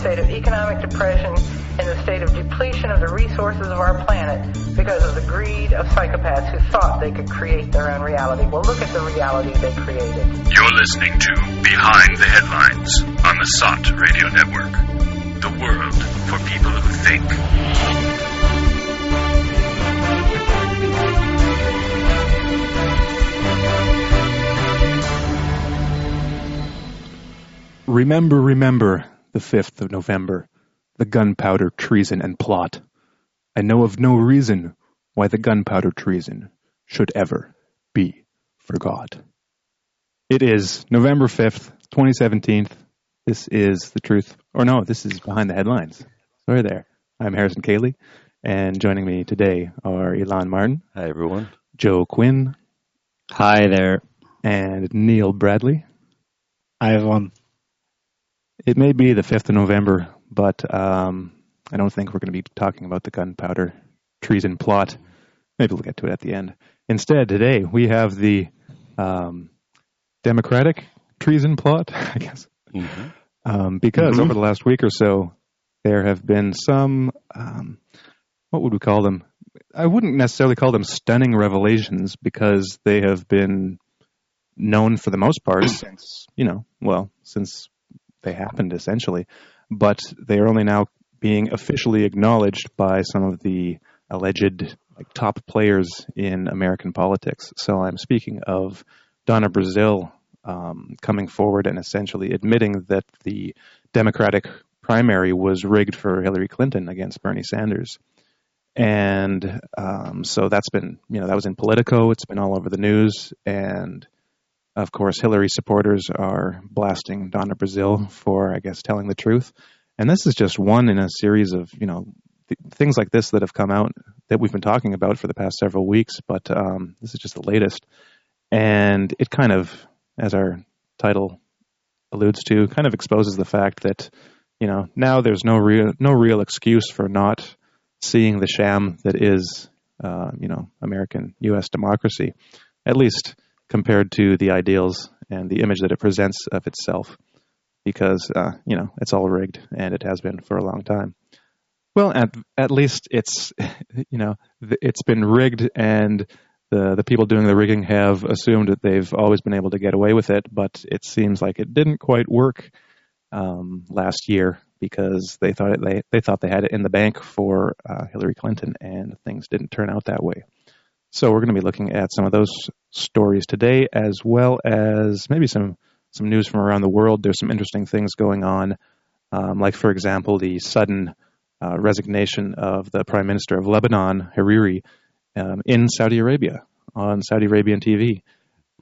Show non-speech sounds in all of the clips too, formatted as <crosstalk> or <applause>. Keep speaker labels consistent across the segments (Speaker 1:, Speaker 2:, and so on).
Speaker 1: state of economic depression, in the state of depletion of the resources of our planet because of the greed of psychopaths who thought they could create their own reality. Well, look at the reality they created.
Speaker 2: You're listening to Behind the Headlines on the SOTT Radio Network. The world for people who think.
Speaker 3: Remember, remember the 5th of November, the gunpowder treason and plot. I know of no reason why the gunpowder treason should ever be forgot. It is November 5th, 2017. This is the truth. Or no, this is behind the headlines. Sorry there. I'm Harrison Koehli, and joining me today are Elan Martin.
Speaker 4: Hi, everyone.
Speaker 3: Joe Quinn.
Speaker 5: Hi there.
Speaker 3: And Niall Bradley.
Speaker 5: Hi, everyone.
Speaker 3: It may be the 5th of November, but um, I don't think we're going to be talking about the gunpowder treason plot. Maybe we'll get to it at the end. Instead, today we have the um, Democratic treason plot, <laughs> I guess. Mm-hmm. Um, because mm-hmm. over the last week or so, there have been some, um, what would we call them? I wouldn't necessarily call them stunning revelations because they have been known for the most part <coughs> since, you know, well, since they happened essentially, but they are only now being officially acknowledged by some of the alleged like top players in American politics. So I'm speaking of Donna Brazile um, coming forward and essentially admitting that the Democratic primary was rigged for Hillary Clinton against Bernie Sanders. And um, so that's been, you know, that was in Politico. It's been all over the news. And of course, Hillary supporters are blasting Donna Brazile for, I guess, telling the truth. And this is just one in a series of, you know, th- things like this that have come out that we've been talking about for the past several weeks. But um, this is just the latest. And it kind of, as our title alludes to, kind of exposes the fact that, you know, now there's no real, no real excuse for not seeing the sham that is, uh, you know, American U.S. democracy. At least compared to the ideals and the image that it presents of itself because uh, you know it's all rigged and it has been for a long time. Well, at at least it's <laughs> you know it's been rigged and the the people doing the rigging have assumed that they've always been able to get away with it, but it seems like it didn't quite work um, last year because they thought it, they they thought they had it in the bank for uh, Hillary Clinton and things didn't turn out that way. So we're going to be looking at some of those stories today, as well as maybe some some news from around the world. There's some interesting things going on, um, like for example, the sudden uh, resignation of the Prime Minister of Lebanon, Hariri, um, in Saudi Arabia on Saudi Arabian TV.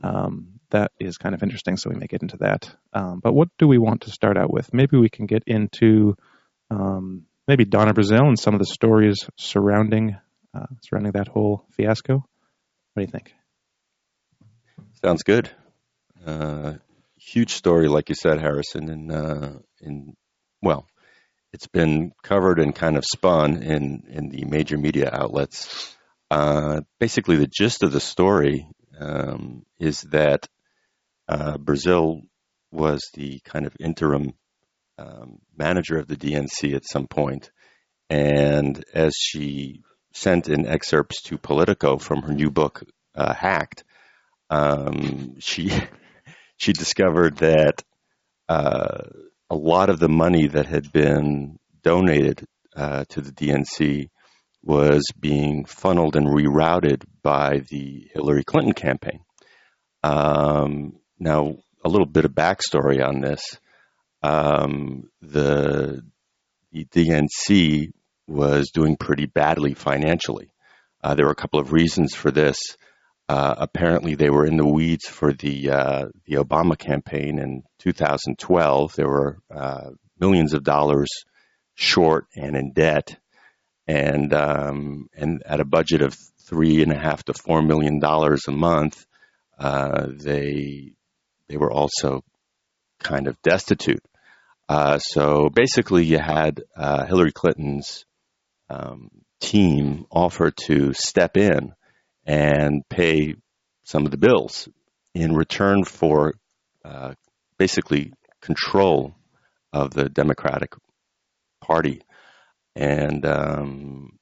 Speaker 3: Um, that is kind of interesting, so we may get into that. Um, but what do we want to start out with? Maybe we can get into um, maybe Donna Brazile and some of the stories surrounding uh, surrounding that whole fiasco. What do you think?
Speaker 4: Sounds good. Uh, huge story, like you said, Harrison. And uh, in well, it's been covered and kind of spun in in the major media outlets. Uh, basically, the gist of the story um, is that uh, Brazile was the kind of interim um, manager of the DNC at some point, and as she sent in excerpts to Politico from her new book, uh, Hacked, um, she <laughs> she discovered that uh, a lot of the money that had been donated uh, to the DNC was being funneled and rerouted by the Hillary Clinton campaign. Um, now, a little bit of backstory on this: um, the the DNC was doing pretty badly financially. Uh, there were a couple of reasons for this. Uh, apparently, they were in the weeds for the uh, the Obama campaign in 2012. There were uh, millions of dollars short and in debt, and um, and at a budget of three and a half to four million dollars a month, uh, they they were also kind of destitute. Uh, so basically, you had Hillary Clinton's um, team offer to step in and pay some of the bills in return for uh, basically control of the Democratic Party, and um,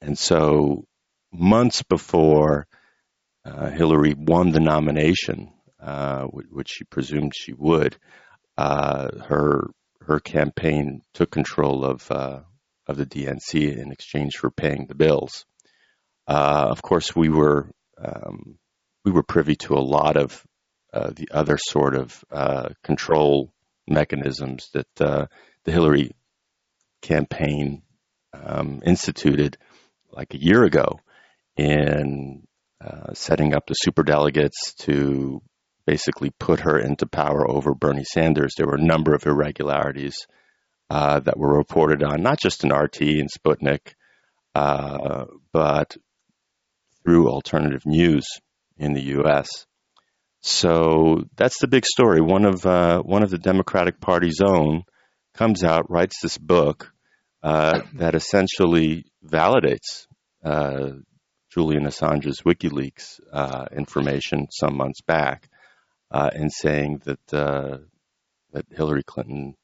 Speaker 4: and so months before uh, Hillary won the nomination, uh, which she presumed she would, uh, her her campaign took control of uh, of the DNC in exchange for paying the bills. Uh, of course, we were um, we were privy to a lot of uh, the other sort of uh, control mechanisms that uh, the Hillary campaign um, instituted like a year ago in uh, setting up the super delegates to basically put her into power over Bernie Sanders. There were a number of irregularities uh, that were reported on, not just in RT and Sputnik, uh, but through alternative news in the U.S. So that's the big story. One of uh, one of the Democratic Party's own comes out, writes this book uh, that essentially validates uh, Julian Assange's WikiLeaks information some months back, in saying that that Hillary Clinton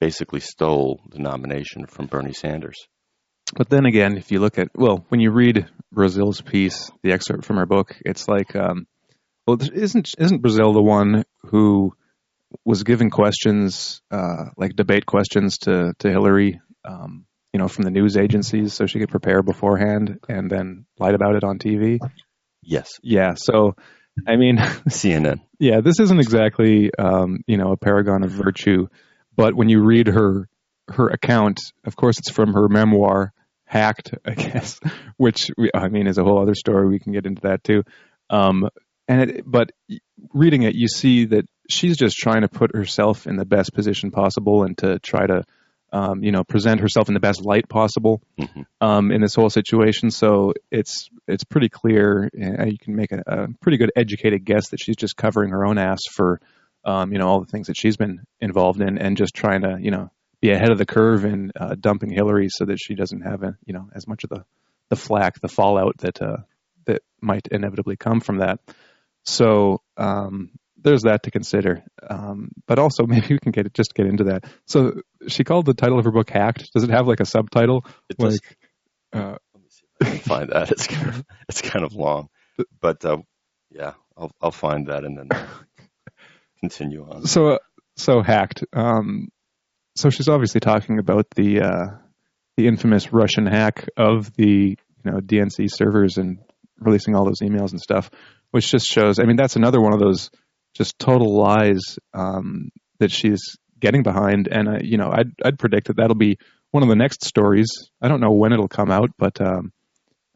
Speaker 4: basically stole the nomination from Bernie Sanders.
Speaker 3: But then again, if you look at well, when you read Brazile's piece, the excerpt from her book, it's like, um, well, isn't isn't Brazile the one who was giving questions, uh, like debate questions to to Hillary, um, you know, from the news agencies, so she could prepare beforehand and then lied about it on TV?
Speaker 4: Yes.
Speaker 3: Yeah. So, I mean, <laughs>
Speaker 4: CNN.
Speaker 3: Yeah, this isn't exactly, um, you know, a paragon of virtue, but when you read her her account, of course, it's from her memoir, Hacked, I guess, <laughs> which we, I mean is a whole other story. We can get into that too. Um, and it, but reading it, you see that she's just trying to put herself in the best position possible and to try to, um, you know, present herself in the best light possible
Speaker 4: Mm-hmm.
Speaker 3: um, in this whole situation. So it's it's pretty clear. And you can make a, a pretty good educated guess that she's just covering her own ass for, um, you know, all the things that she's been involved in, and just trying to, you know, be ahead of the curve in uh, dumping Hillary so that she doesn't have, a, you know, as much of the the flack, the fallout that uh, that might inevitably come from that. So um, there's that to consider. Um, but also <laughs> maybe we can get just get into that. So she called the title of her book "Hacked." Does it have like a subtitle?
Speaker 4: It does.
Speaker 3: Like, uh,
Speaker 4: Let me see if I can find that. It's kind of it's kind of long, <laughs> but uh, yeah, I'll I'll find that and then <laughs> continue on.
Speaker 3: so so hacked. Um, so she's obviously talking about the uh, the infamous Russian hack of the you know DNC servers and releasing all those emails and stuff, which just shows. I mean, that's another one of those just total lies um, that she's getting behind. And uh, you know, I'd I'd predict that that'll be one of the next stories. I don't know when it'll come out, but um,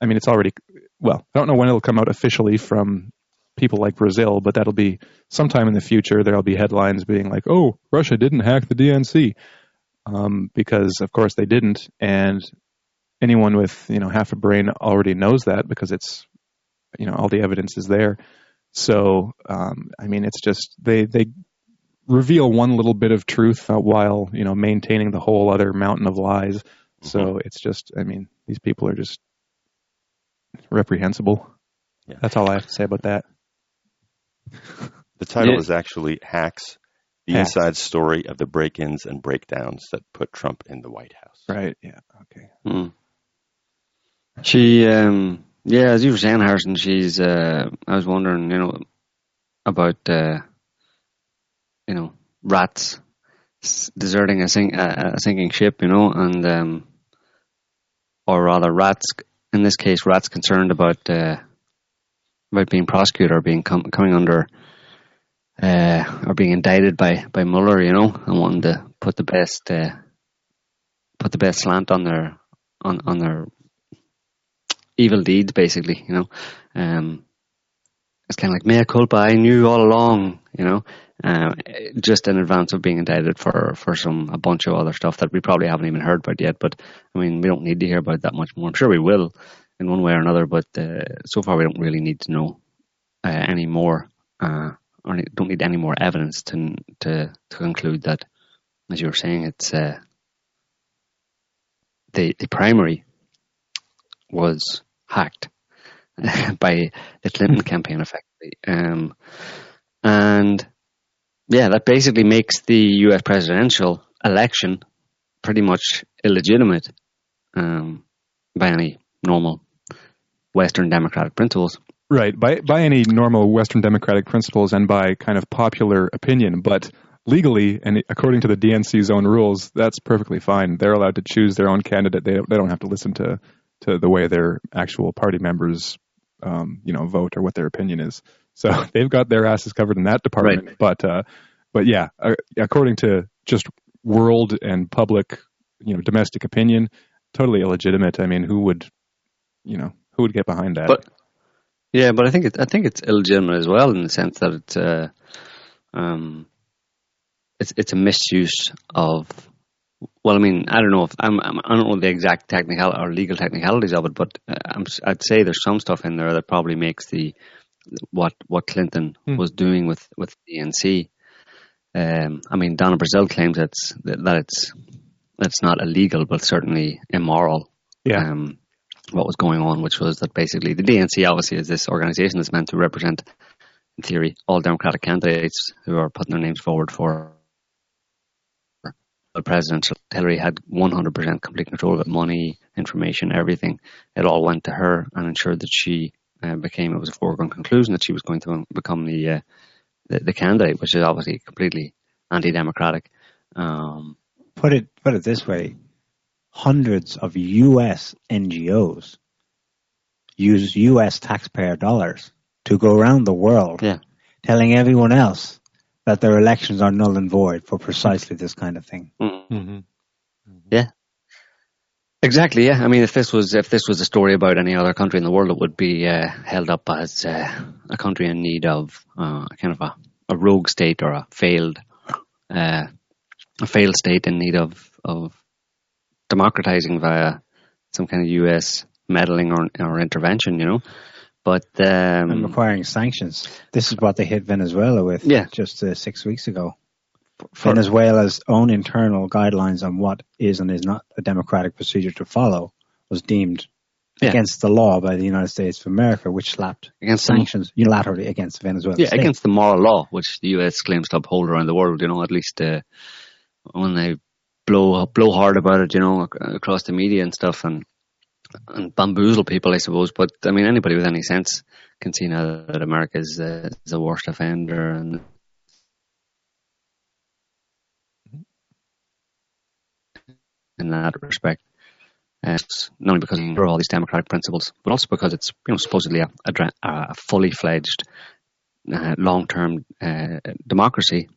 Speaker 3: I mean, it's already well. I don't know when it'll come out officially from people like Brazile, but that'll be sometime in the future. There'll be headlines being like, "Oh, Russia didn't hack the DNC," um, because of course they didn't, and anyone with you know half a brain already knows that because it's you know all the evidence is there. So um, I mean, it's just they they reveal one little bit of truth uh, while you know maintaining the whole other mountain of lies. So it's just, I mean, these people are just reprehensible.
Speaker 4: Yeah.
Speaker 3: That's all I have to say about that.
Speaker 4: The title
Speaker 5: Yeah.
Speaker 4: is actually Hacks: The
Speaker 3: Hacks.
Speaker 4: Inside Story of the Break-ins and Breakdowns That Put Trump in the White House.
Speaker 3: Right? Yeah. Okay.
Speaker 5: Hmm. She, um, yeah, as you were saying, Harrison, she's, uh, I was wondering, you know, about, uh, you know, rats deserting a, sink, a, a sinking ship, you know, and, um, or rather rats, in this case, rats concerned about, uh, about being prosecuted or being com- coming under, uh, or being indicted by, by Mueller, you know, and wanting to put the best, uh, put the best slant on their, on, on their evil deeds, basically. You know, um, it's kind of like mea culpa. I knew all along. You know, uh, just in advance of being indicted for for some a bunch of other stuff that we probably haven't even heard about yet. But I mean, we don't need to hear about that much more. I'm sure we will in one way or another, but uh, so far we don't really need to know uh, any more. Uh, or don't need any more evidence to to to conclude that, as you were saying, it's uh, the the primary was hacked <laughs> by the Clinton campaign, effectively. Um, and yeah, that basically makes the U.S. presidential election pretty much illegitimate um, by any normal Western democratic principles.
Speaker 3: Right, by by any normal Western democratic principles and by kind of popular opinion, but legally and according to the DNC's own rules, that's perfectly fine. They're allowed to choose their own candidate. They they don't have to listen to to the way their actual party members, um, you know, vote or what their opinion is. So <laughs> they've got their asses covered in that department.
Speaker 5: Right.
Speaker 3: But uh, but yeah, uh, according to just world and public, you know, domestic opinion, totally illegitimate. I mean, who would, you know, who would get behind that?
Speaker 5: But yeah, but I think it, I think it's illegitimate as well in the sense that it's uh, um, it's it's a misuse of. Well, I mean, I don't know if I'm, I'm I don't know the exact technical or legal technicalities of it, but uh, I'm, I'd say there's some stuff in there that probably makes the what what Clinton
Speaker 3: Hmm.
Speaker 5: was doing with with the DNC. Um, I mean, Donna Brazile claims it's that, that it's it's not illegal, but certainly immoral
Speaker 3: yeah,
Speaker 5: um, what was going on, which was that basically the DNC obviously is this organization that's meant to represent, in theory, all Democratic candidates who are putting their names forward for the president. Hillary had 100% complete control of it, money, information, everything. It all went to her and ensured that she uh, became, it was a foregone conclusion that she was going to become the, uh, the, the candidate, which is obviously completely anti-democratic. Um,
Speaker 6: Put it put it this way: hundreds of U.S. NGOs use U.S. taxpayer dollars to go around the world
Speaker 5: Yeah.
Speaker 6: telling everyone else that their elections are null and void for precisely this kind of thing.
Speaker 3: hmm
Speaker 5: Exactly. Yeah. I mean, if this was if this was a story about any other country in the world, it would be uh, held up as uh, a country in need of uh, kind of a, a rogue state or a failed uh, a failed state in need of of democratizing via some kind of U.S. meddling or or intervention. You know, but
Speaker 6: and
Speaker 5: um,
Speaker 6: requiring sanctions. This is what they hit Venezuela with
Speaker 5: Yeah.
Speaker 6: just uh, six weeks ago.
Speaker 5: for,
Speaker 6: Venezuela's own internal guidelines on what is and is not a democratic procedure to follow was deemed
Speaker 5: Yeah.
Speaker 6: against the law by the United States of America, which slapped
Speaker 5: against
Speaker 6: sanctions unilaterally against Venezuela.
Speaker 5: Yeah,
Speaker 6: state.
Speaker 5: against the moral law, which the US claims to uphold around the world. You know, at least uh, when they blow blow hard about it, you know, across the media and stuff, and and bamboozle people, I suppose. But I mean, anybody with any sense can see now that America is, uh, the worst offender, and in that respect. Uh, it's not only because of all these democratic principles, but also because it's you know supposedly a, a, a fully fledged uh, long term uh, democracy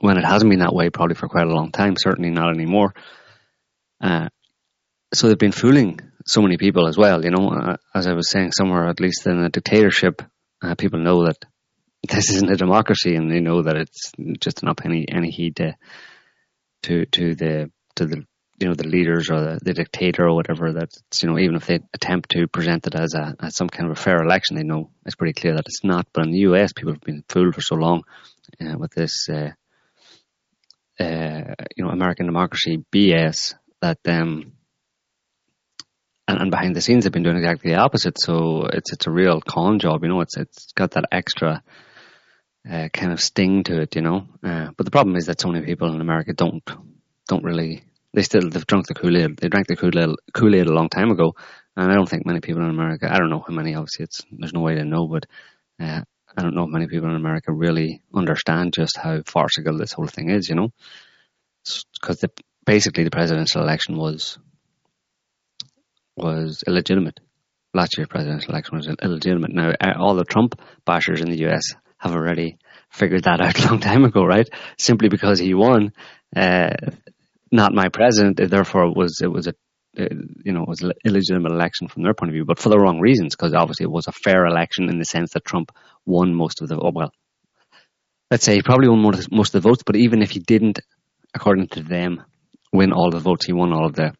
Speaker 5: when it hasn't been that way probably for quite a long time, certainly not anymore. Uh, so they've been fooling so many people as well, you know, uh, as I was saying somewhere, at least in a dictatorship, uh, people know that this <laughs> isn't a democracy and they know that it's just not any, any heed to, to, to the, to the, you know, the leaders or the, the dictator or whatever that, you know, even if they attempt to present it as a, as some kind of a fair election, they know it's pretty clear that it's not. But in the US, people have been fooled for so long uh, with this, uh, uh, you know, American democracy BS that um, and, and behind the scenes they've been doing exactly the opposite. So it's it's a real con job, you know. It's it's got that extra uh, kind of sting to it, you know. Uh, but the problem is that so many people in America don't don't really. They still they've drunk the Kool Aid. They drank the Kool Aid Kool Aid a long time ago, and I don't think many people in America. I don't know how many. Obviously, it's there's no way to know, but uh, I don't know if many people in America really understand just how farcical this whole thing is. You know, because basically the presidential election was was illegitimate. Last year's presidential election was illegitimate. Now, uh, all the Trump bashers in the US have already figured that out <laughs> a long time ago, right? Simply because he won, uh, not my president. Therefore, it was it was a you know it was an illegitimate election from their point of view, but for the wrong reasons. Because obviously, it was a fair election in the sense that Trump won most of the oh, well. Let's say he probably won most most of the votes, but even if he didn't, according to them, win all the votes, he won all of the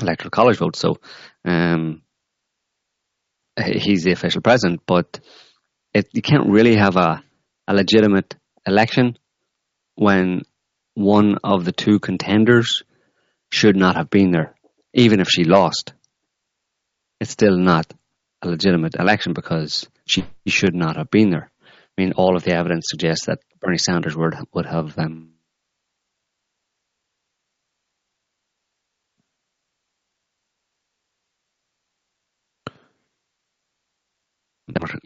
Speaker 5: electoral college votes. So, um, he's the official president, but it, you can't really have a, a legitimate election when one of the two contenders should not have been there, even if she lost. It's still not a legitimate election because she should not have been there. I mean, all of the evidence suggests that Bernie Sanders would would have um,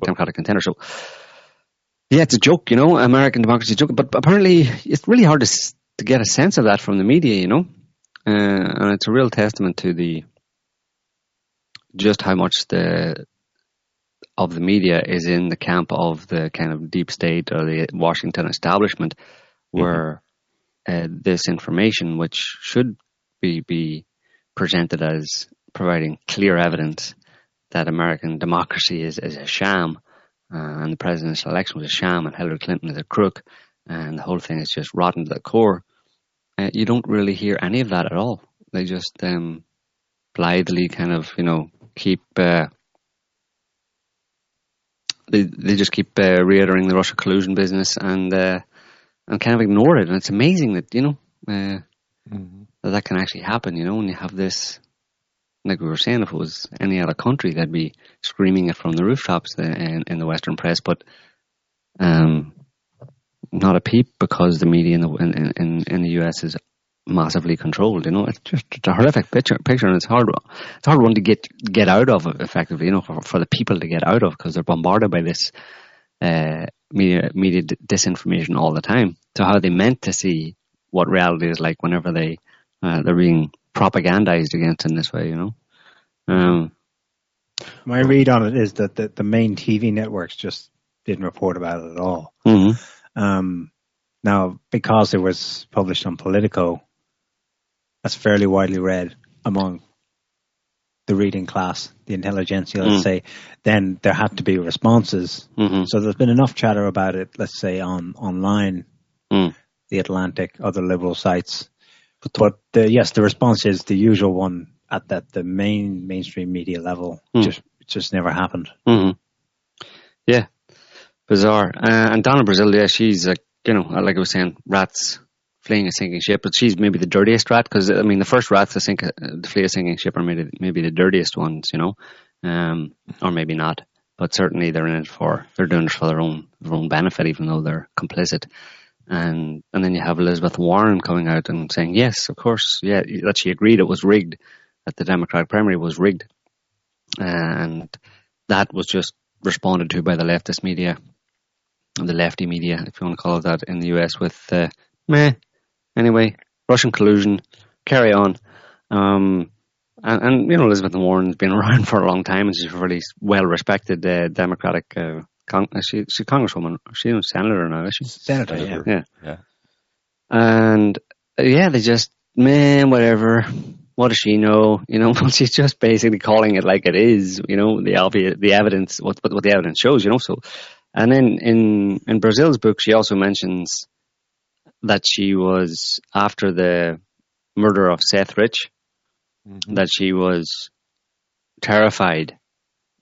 Speaker 5: Democratic contender. So, yeah, it's a joke, you know, American democracy joke. But apparently, it's really hard to to get a sense of that from the media, you know, and it's a real testament to the just how much the of the media is in the camp of the kind of deep state or the Washington establishment, mm-hmm. where mm-hmm. uh, this information, which should be be presented as providing clear evidence that American democracy is, is a sham, uh, and the presidential election was a sham, and Hillary Clinton is a crook, and the whole thing is just rotten to the core. Uh, you don't really hear any of that at all. They just um, blithely kind of, you know, keep uh, they they just keep uh, reiterating the Russia collusion business and uh, and kind of ignore it. And it's amazing that you know uh, mm-hmm. that that can actually happen. You know, when you have this, like we were saying, if it was any other country, they'd be screaming it from the rooftops in, in the Western press. But um, not a peep because the media in the in, in, in the US is massively controlled. You know, it's just a horrific picture, picture, and it's hard. It's hard one to get get out of effectively. You know, for, for the people to get out of because they're bombarded by this uh, media media disinformation all the time. So how are they meant to see what reality is like whenever they uh, they're being propagandized against in this way. You know. Um,
Speaker 6: My read on it is that the, the main TV networks just didn't report about it at all.
Speaker 5: Mm-hmm.
Speaker 6: Um, now, because it was published on Politico, that's fairly widely read among the reading class, the intelligentsia, let's mm. say, then there had to be responses.
Speaker 5: Mm-hmm.
Speaker 6: So there's been enough chatter about it, let's say, on online,
Speaker 5: mm.
Speaker 6: the Atlantic, other liberal sites. But, but the, yes, the response is the usual one at that the main mainstream media level. Mm. Just it just never happened.
Speaker 5: Mm-hmm. Yeah, bizarre. Uh, and Donna Brazile, yeah, she's like you know, like I was saying, rats fleeing a sinking ship, but she's maybe the dirtiest rat because I mean the first rats to sink, uh, to flee a sinking ship are maybe maybe the dirtiest ones, you know, um, or maybe not, but certainly they're in it for they're doing it for their own their own benefit, even though they're complicit. And and then you have Elizabeth Warren coming out and saying yes, of course, yeah, that she agreed it was rigged, that the Democratic primary was rigged, and that was just responded to by the leftist media, the lefty media, if you want to call it that, in the US with uh, meh, Anyway, Russian collusion, carry on. Um, and, and, you know, Elizabeth Warren's been <laughs> around for a long time and she's a really well respected uh, Democratic. Uh, con- uh, she, she's a congresswoman. She's a senator now, is she?
Speaker 6: Senator, yeah.
Speaker 5: Yeah. yeah. And uh, yeah, they just, man, whatever. What does she know? <laughs> You know, <laughs> she's just basically calling it like it is. You know, the obvious, the evidence, what what the evidence shows. You know, so, and then in in Brazile's book, she also mentions that she was after the murder of Seth Rich, mm-hmm. that she was terrified.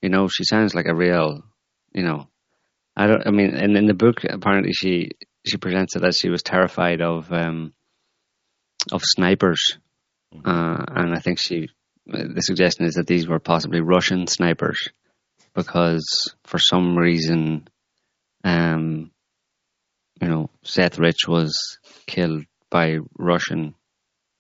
Speaker 5: You know, she sounds like a real, you know, I don't. I mean, and in the book, apparently she she presents it as she was terrified of um, of snipers, mm-hmm. uh, and I think she the suggestion is that these were possibly Russian snipers because for some reason, um, you know, Seth Rich was killed by Russian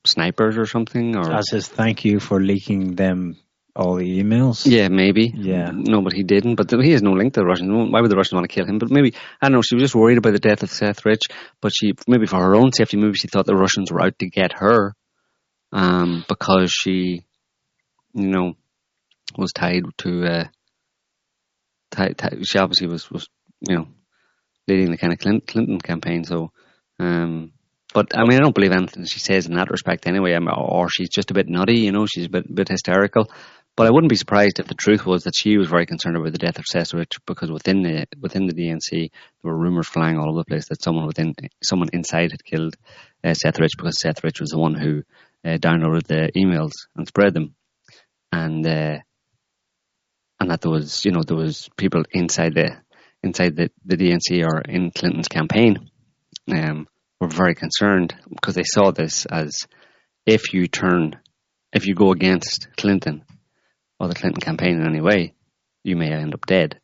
Speaker 5: snipers or something, or
Speaker 6: as his thank you for leaking them all the emails.
Speaker 5: Yeah, maybe.
Speaker 6: Yeah.
Speaker 5: No, but he didn't. But he has no link to the Russians. Why would the Russians want to kill him? But maybe I don't know. She was just worried about the death of Seth Rich, but she maybe for her own safety, maybe she thought the Russians were out to get her, um, because she, you know, was tied to. Uh, tied, tied, she obviously was was you know leading the kind of Clinton campaign. So, um, but I mean, I don't believe anything she says in that respect anyway. Or she's just a bit nutty, you know, she's a bit, bit hysterical. But I wouldn't be surprised if the truth was that she was very concerned about the death of Seth Rich because within the within the DNC there were rumors flying all over the place that someone within someone inside had killed uh, Seth Rich because Seth Rich was the one who uh, downloaded the emails and spread them, and uh, and that there was you know there was people inside the inside the, the DNC or in Clinton's campaign um, were very concerned because they saw this as if you turn, if you go against Clinton or the Clinton campaign in any way, you may end up dead.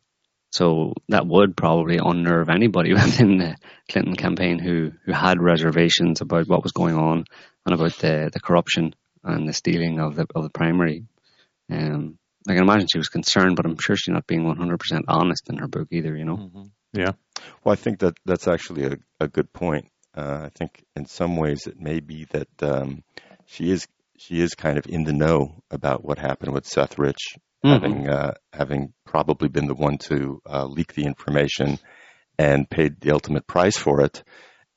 Speaker 5: So that would probably unnerve anybody <laughs> within the Clinton campaign who, who had reservations about what was going on and about the, the corruption and the stealing of the of the primary. Um, I can imagine she was concerned, but I'm sure she's not being 100% honest in her book either. You know.
Speaker 3: Mm-hmm. Yeah.
Speaker 4: Well, I think that that's actually a, a good point. Uh, I think in some ways it may be that um, she is she is kind of in the know about what happened with Seth Rich, mm-hmm. having uh, having probably been the one to uh, leak the information and paid the ultimate price for it.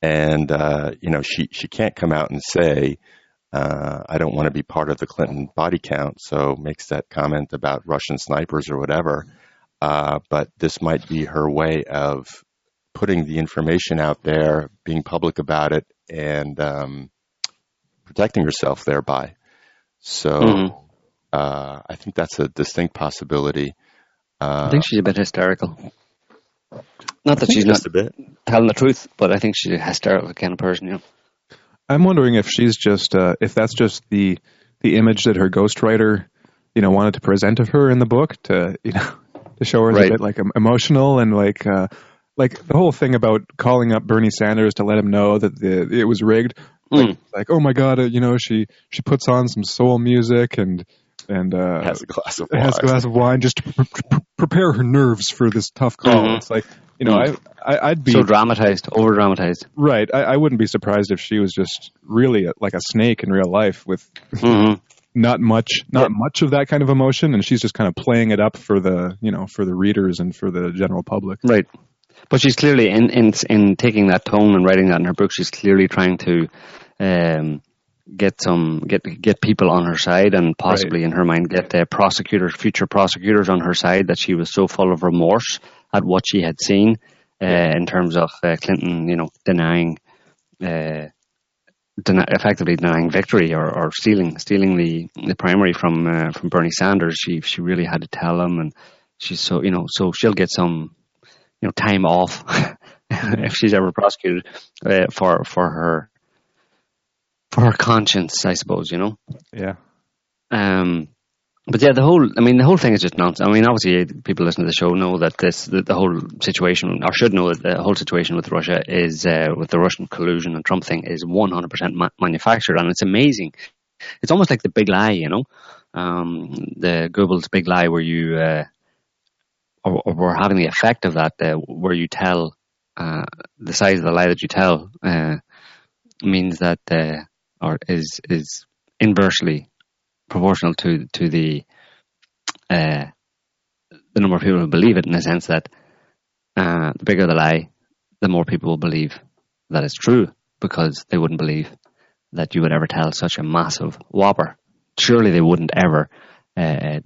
Speaker 4: And uh, you know, she she can't come out and say, uh, "I don't want to be part of the Clinton body count," so makes that comment about Russian snipers or whatever. Uh, but this might be her way of putting the information out there, being public about it, and um, protecting herself thereby. So mm-hmm. uh, I think that's a distinct possibility.
Speaker 5: Uh, I think she's a bit hysterical. Not that she's not a bit. telling the truth, but I think she's a hysterical kind of person. You know.
Speaker 3: I'm wondering if she's just uh, if that's just the the image that her ghostwriter, you know, wanted to present of her in the book to you know to show her right. a bit like emotional and like uh, like the whole thing about calling up Bernie Sanders to let him know that the it was rigged. Like, mm. like oh my god, uh, you know, she she puts on some soul music and and uh,
Speaker 4: has a glass of wine.
Speaker 3: has a glass of wine just to pre- prepare her nerves for this tough call. Mm-hmm. It's like you know, mm. I, I would be
Speaker 5: so dramatized, over dramatized.
Speaker 3: Right. I, I, wouldn't be surprised if she was just really a, like a snake in real life with mm-hmm. not much, not yeah. much of that kind of emotion, and she's just kind of playing it up for the you know for the readers and for the general public.
Speaker 5: Right. But she's clearly in in in taking that tone and writing that in her book. She's clearly trying to um, get some get get people on her side and possibly right. in her mind get uh, prosecutors, future prosecutors on her side. That she was so full of remorse at what she had seen uh, in terms of uh, Clinton, you know, denying. Uh, Den- effectively denying victory or, or stealing stealing the, the primary from uh, from Bernie Sanders. She she really had to tell him, and she's so you know so she'll get some you know time off <laughs> if she's ever prosecuted uh, for for her for her conscience, I suppose. You know.
Speaker 3: Yeah.
Speaker 5: Um. But yeah, the whole, I mean, the whole thing is just nonsense. I mean, obviously, people listening to the show know that this, the, the whole situation, or should know that the whole situation with Russia is, uh, with the Russian collusion and Trump thing is 100% ma- manufactured. And it's amazing. It's almost like the big lie, you know? Um, the Goebbels big lie where you, uh, or, or having the effect of that, uh, where you tell uh, the size of the lie that you tell uh, means that, uh, or is is inversely proportional to to the uh, the number of people who believe it, in the sense that uh, the bigger the lie, the more people will believe that it's true, because they wouldn't believe that you would ever tell such a massive whopper. Surely they wouldn't ever uh,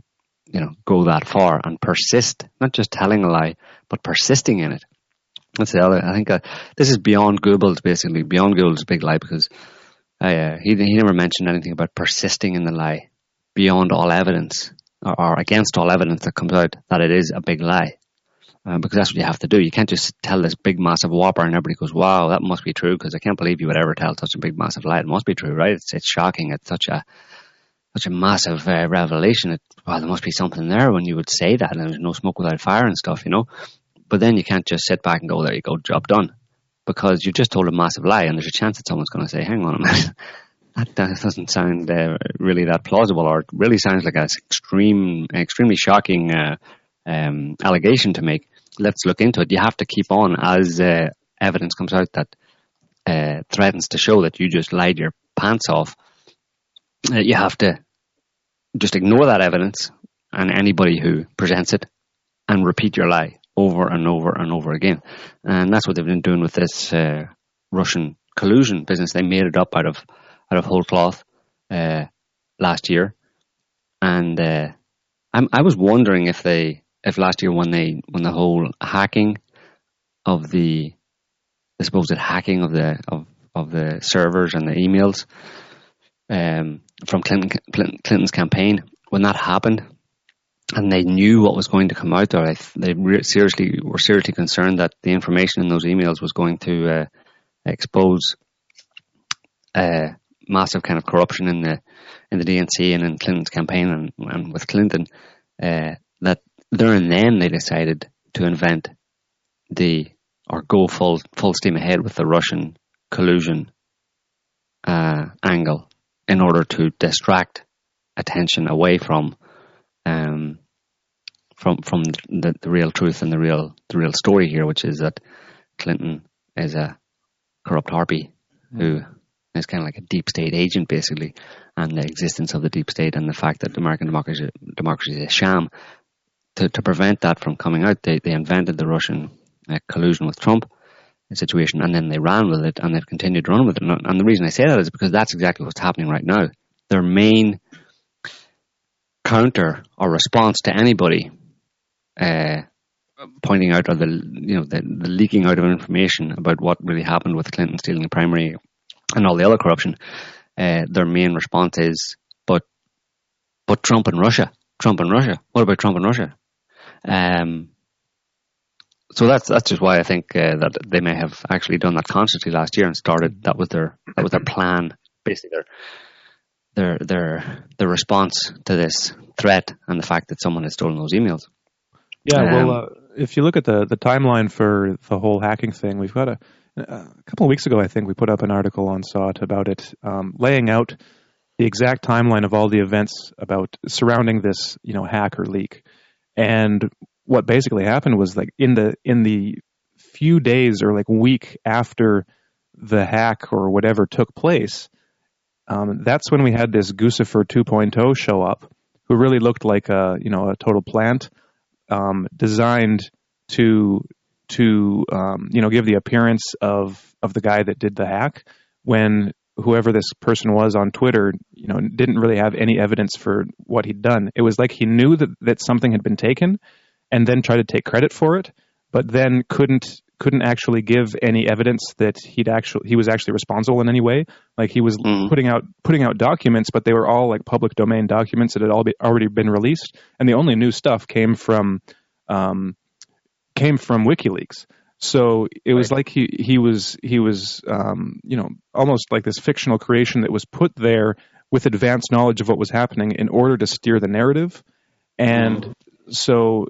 Speaker 5: you know, go that far and persist, not just telling a lie, but persisting in it. That's the other. I think uh, this is beyond Goebbels, basically beyond Goebbels' big lie, because uh, he he never mentioned anything about persisting in the lie beyond all evidence or, or against all evidence that comes out that it is a big lie. Uh, because that's what you have to do. You can't just tell this big massive whopper and everybody goes, "Wow, that must be true." Because I can't believe you would ever tell such a big massive lie. It must be true, right? It's it's shocking. It's such a such a massive uh, revelation. It, well, there must be something there when you would say that, and there's no smoke without fire and stuff, you know. But then you can't just sit back and go, "There you go, job done," because you've just told a massive lie, and there's a chance that someone's going to say, "Hang on a minute." <laughs> that, that doesn't sound uh, really that plausible, or it really sounds like an extreme, extremely shocking uh, um, allegation to make. Let's look into it. You have to keep on as uh, evidence comes out that uh, threatens to show that you just lied your pants off uh, you have to just ignore that evidence and anybody who presents it and repeat your lie over and over and over again. And that's what they've been doing with this uh, Russian collusion business. They made it up out of out of whole cloth uh, last year, and uh, i was wondering if they if last year when they when the whole hacking of the supposed hacking of the of of the servers and the emails um, from Clinton, Clinton's campaign when that happened, and they knew what was going to come out there. They re- seriously were seriously concerned that the information in those emails was going to uh, expose uh, massive kind of corruption in the in the DNC and in Clinton's campaign and, and with Clinton. Uh, that there and then they decided to invent the or go full full steam ahead with the Russian collusion uh, angle in order to distract attention away from um, from from the, the real truth and the real the real story here, which is that Clinton is a corrupt harpy who is kind of like a deep state agent, basically, and the existence of the deep state and the fact that American democracy democracy is a sham. To to prevent that from coming out, they they invented the Russian uh, collusion with Trump situation, and then they ran with it, and they've continued to run with it. And, and the reason I say that is because that's exactly what's happening right now. Their main counter or response to anybody uh, pointing out or the you know the, the, leaking out of information about what really happened with Clinton stealing the primary and all the other corruption, uh, their main response is, "But, but Trump and Russia, Trump and Russia. What about Trump and Russia?" Um, so that's that's just why I think uh, that they may have actually done that consciously last year and started. That was their that was their plan, basically their their their their response to this threat and the fact that someone has stolen those emails.
Speaker 3: Yeah, um, well, uh, if you look at the the timeline for the whole hacking thing, we've got a a couple of weeks ago, I think we put up an article on SOTT about it, um, laying out the exact timeline of all the events about surrounding this, you know, hack or leak. And what basically happened was like in the in the few days or like week after the hack or whatever took place, um, that's when we had this Guccifer 2.0 show up, who really looked like a you know a total plant, um, designed to to um, you know give the appearance of of the guy that did the hack when whoever this person was on Twitter, you know, didn't really have any evidence for what he'd done. It was like he knew that, that something had been taken and then tried to take credit for it, but then couldn't couldn't actually give any evidence that he'd actually he was actually responsible in any way. Like he was mm. putting out putting out documents, but they were all like public domain documents that had all be, already been released, and the only new stuff came from um, came from WikiLeaks. So it was right. like he he was he was um, you know almost like this fictional creation that was put there with advanced knowledge of what was happening in order to steer the narrative, and mm. so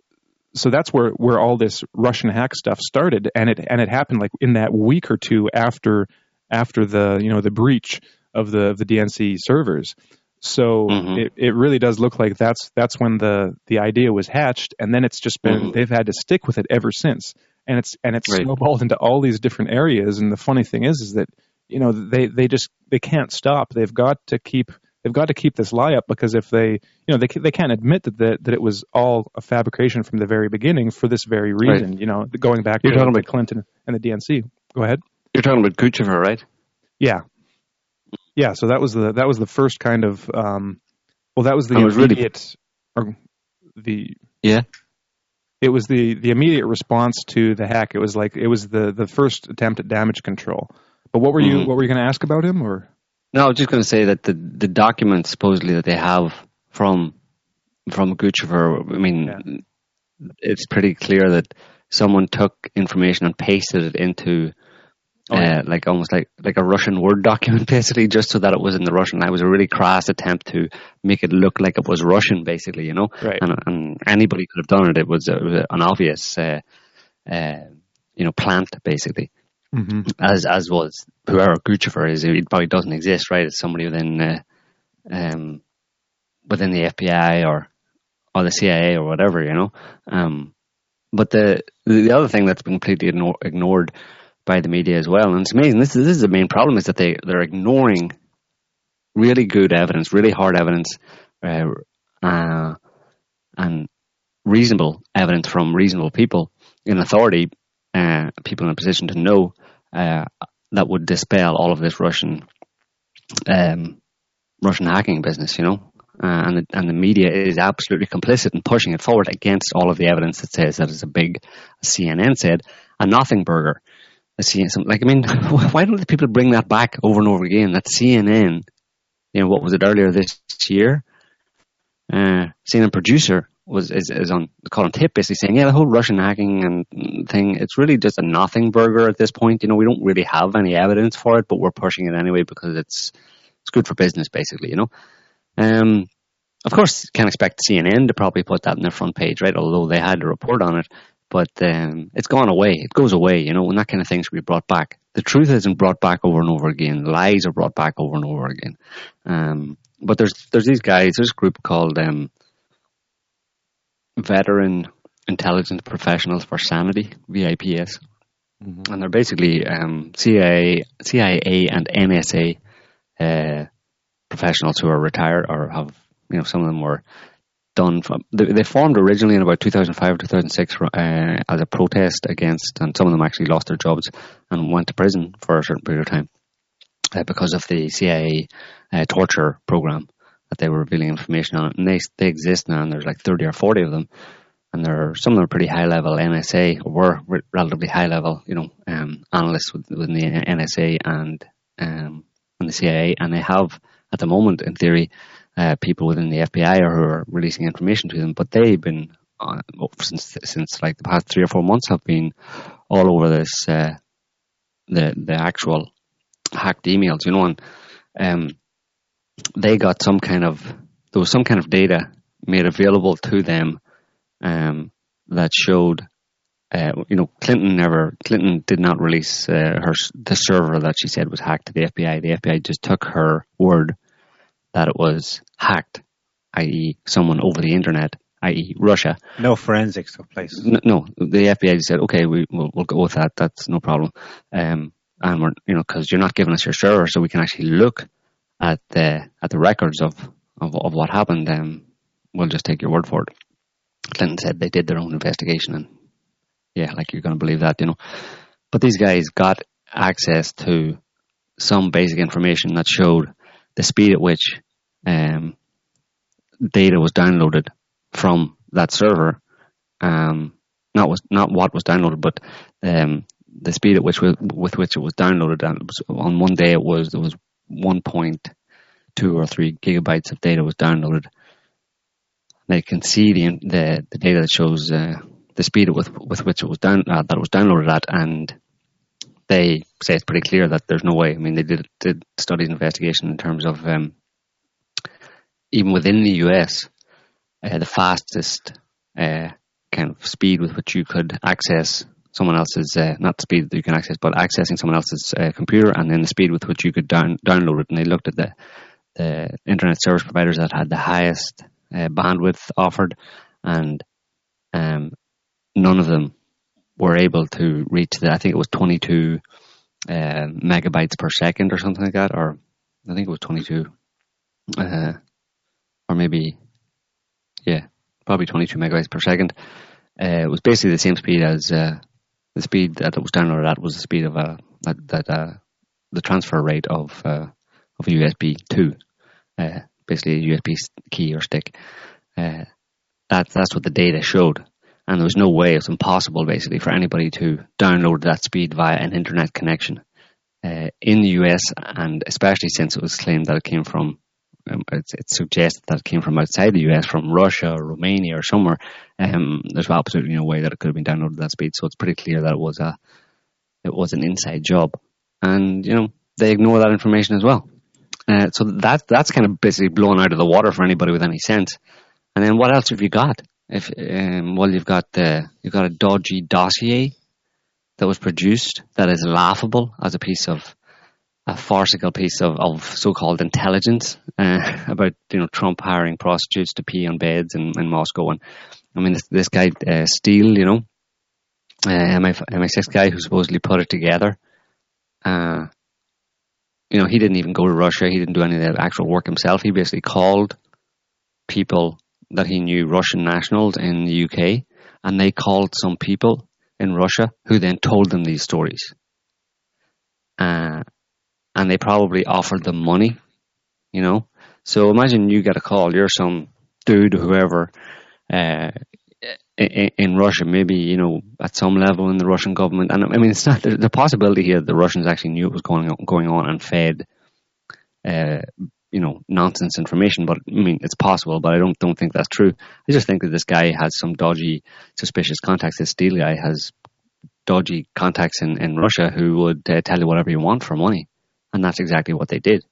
Speaker 3: so that's where where all this Russian hack stuff started, and it and it happened like in that week or two after after the you know the breach of the of the DNC servers. So mm-hmm. it, it really does look like that's that's when the the idea was hatched, and then it's just been mm-hmm. they've had to stick with it ever since, and it's and it's right. snowballed into all these different areas. And the funny thing is, is that you know they they just they can't stop. They've got to keep they've got to keep this lie up because if they you know they they can't admit that that, that it was all a fabrication from the very beginning for this very reason. Right. You know, going back You're to, talking about Clinton and the DNC. Go ahead.
Speaker 5: You're talking about Guccifer, right?
Speaker 3: Yeah, yeah, so that was the that was the first kind of um, well, that was the was immediate really... or the
Speaker 5: yeah.
Speaker 3: It was the the immediate response to the hack. It was like it was the the first attempt at damage control. But what were you mm-hmm. what were you going to ask about him or?
Speaker 5: No, I was just going to say that the the documents supposedly that they have from from Guccifer, I mean, yeah. it's pretty clear that someone took information and pasted it into Oh, uh, like almost like like a Russian word <laughs> document, basically, just so that it was in the Russian. It was a really crass attempt to make it look like it was Russian, basically, you know.
Speaker 3: Right.
Speaker 5: And, and anybody could have done it. It was, it was an obvious, uh, uh, you know, plant, basically. Mm-hmm. As as was whoever Guccifer is, It probably doesn't exist, right? It's somebody within uh, um, within the FBI or or the CIA or whatever, you know. Um, but the the other thing that's been completely ignored by the media as well. And it's amazing. This is, this is the main problem is that they, they're ignoring really good evidence, really hard evidence, uh, uh, and reasonable evidence from reasonable people in authority, uh, people in a position to know uh, that would dispel all of this Russian um, Russian hacking business, you know. Uh, and the, and the media is absolutely complicit in pushing it forward against all of the evidence that says that it's a big, CNN said, a nothing burger seeing something like I mean, <laughs> why don't the people bring that back over and over again? That CNN, you know, what was it earlier this year? Uh, CNN producer was is, is on Colin Tip basically saying, yeah, the whole Russian hacking and thing, it's really just a nothing burger at this point. You know, we don't really have any evidence for it, but we're pushing it anyway because it's it's good for business, basically. You know, um, of course, you can't expect CNN to probably put that in their front page, right? Although they had to report on it, but um, it's gone away. It goes away, you know, and that kind of thing should be brought back. The truth isn't brought back over and over again. Lies are brought back over and over again. Um, but there's there's these guys. There's a group called um, Veteran Intelligence Professionals for Sanity (VIPS), mm-hmm. and they're basically um, CIA, CIA and NSA uh, professionals who are retired or have you know some of them were done from they, they formed originally in about 2005 2006 uh, as a protest against and some of them actually lost their jobs and went to prison for a certain period of time uh, because of the CIA uh, torture program that they were revealing information on it. and they they exist now and there's like 30 or 40 of them and there are some of them are pretty high level NSA or were relatively high level you know um, analysts within the NSA and um, and the CIA and they have at the moment in theory uh, people within the FBI who are releasing information to them, but they've been uh, since since like the past three or four months have been all over this uh, the the actual hacked emails, you know, and um, they got some kind of there was some kind of data made available to them um, that showed. Uh, you know, Clinton never. Clinton did not release uh, her the server that she said was hacked to the FBI. The FBI just took her word that it was hacked, i.e., someone over the internet, i.e., Russia.
Speaker 6: No forensics took place.
Speaker 5: No, no the FBI said, okay, we, we'll, we'll go with that. That's no problem. Um, and we're, you know, because you're not giving us your server, so we can actually look at the at the records of of, of what happened. Um, we'll just take your word for it. Clinton said they did their own investigation, and yeah, like you're going to believe that, you know. But these guys got access to some basic information that showed the speed at which um, data was downloaded from that server, um, not was not what was downloaded, but um, the speed at which with, which it was downloaded. And was, on one day, it was there was 1.2 or 3 gigabytes of data was downloaded. They can see the the, the data that shows uh, the speed with with which it was down uh, that was downloaded at, and they say it's pretty clear that there's no way. I mean, they did did studies and investigation in terms of um, even within the US, uh, the fastest uh, kind of speed with which you could access someone else's uh, not speed that you can access, but accessing someone else's uh, computer, and then the speed with which you could down, download it. And they looked at the the internet service providers that had the highest uh, bandwidth offered, and um, none of them were able to reach the, I think it was 22 uh, megabytes per second or something like that, or I think it was 22, uh, or maybe, yeah, probably 22 megabytes per second. Uh, it was basically the same speed as the speed that it was downloaded at was the speed of a that, that uh, the transfer rate of uh, of USB two, basically a USB key or stick. that that's what the data showed and there was no way, it was impossible basically for anybody to download that speed via an internet connection. Uh, in the US, and especially since it was claimed that it came from, um, suggested that it came from outside the US, from Russia or Romania or somewhere, um, there's absolutely no way that it could have been downloaded at that speed. So it's pretty clear that it was a, it was an inside job. And, you know, they ignore that information as well. Uh, so that, that's kind of basically blown out of the water for anybody with any sense. And then what else have you got? If um, well, you've got the you've got a dodgy dossier that was produced that is laughable as a piece of a farcical piece of, of so-called intelligence uh, <laughs> about you know Trump hiring prostitutes to pee on beds in, in Moscow. And I mean this, this guy uh, Steele you know uh, MI, MI6 guy who supposedly put it together uh, you know he didn't even go to Russia. He didn't do any of the actual work himself. He basically called people that he knew Russian nationals in the UK, and they called some people in Russia who then told them these stories. Uh, and they probably offered them money, you know. So imagine you get a call, you're some dude, whoever, uh, in, in Russia, maybe you know at some level in the Russian government, and I mean it's not the, possibility here that the Russians actually knew it was going on, going on and fed uh, you know nonsense information. But I mean, it's possible, but I don't don't think that's true. I just think that this guy has some dodgy, suspicious contacts. This Steele guy has dodgy contacts in in Russia who would uh, tell you whatever you want for money, and that's exactly what they did.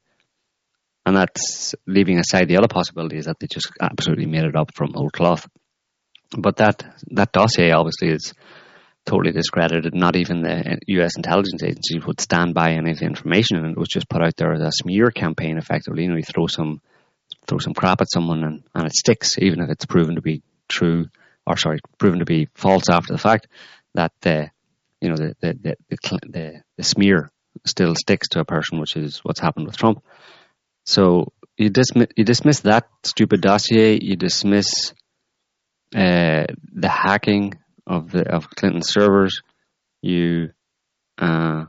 Speaker 5: And that's leaving aside the other possibility is that they just absolutely made it up from whole cloth. but that that dossier obviously is totally discredited. Not even the U.S. intelligence agencies would stand by any of the information, and it was just put out there as a smear campaign. Effectively, you know, you throw some throw some crap at someone and, and it sticks, even if it's proven to be true or sorry, proven to be false after the fact. That the you know the the the, the, the, the smear still sticks to a person, which is what's happened with Trump. So you dismiss you dismiss that stupid dossier. You dismiss uh, the hacking of the of Clinton servers. You uh,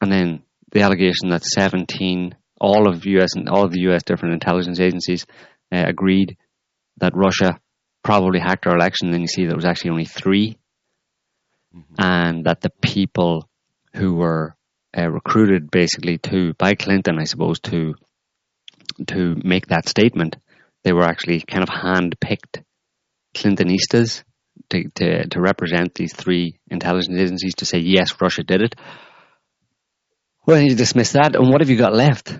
Speaker 5: and then the allegation that 17 all of US and all of the US different intelligence agencies uh, agreed that Russia probably hacked our election. Then you see there was actually only 3 mm-hmm. and that the people who were uh, recruited basically to by Clinton, I suppose, to to make that statement, they were actually kind of hand picked Clintonistas to, to, to represent these three intelligence agencies to say, yes, Russia did it. Well, you dismiss that, and what have you got left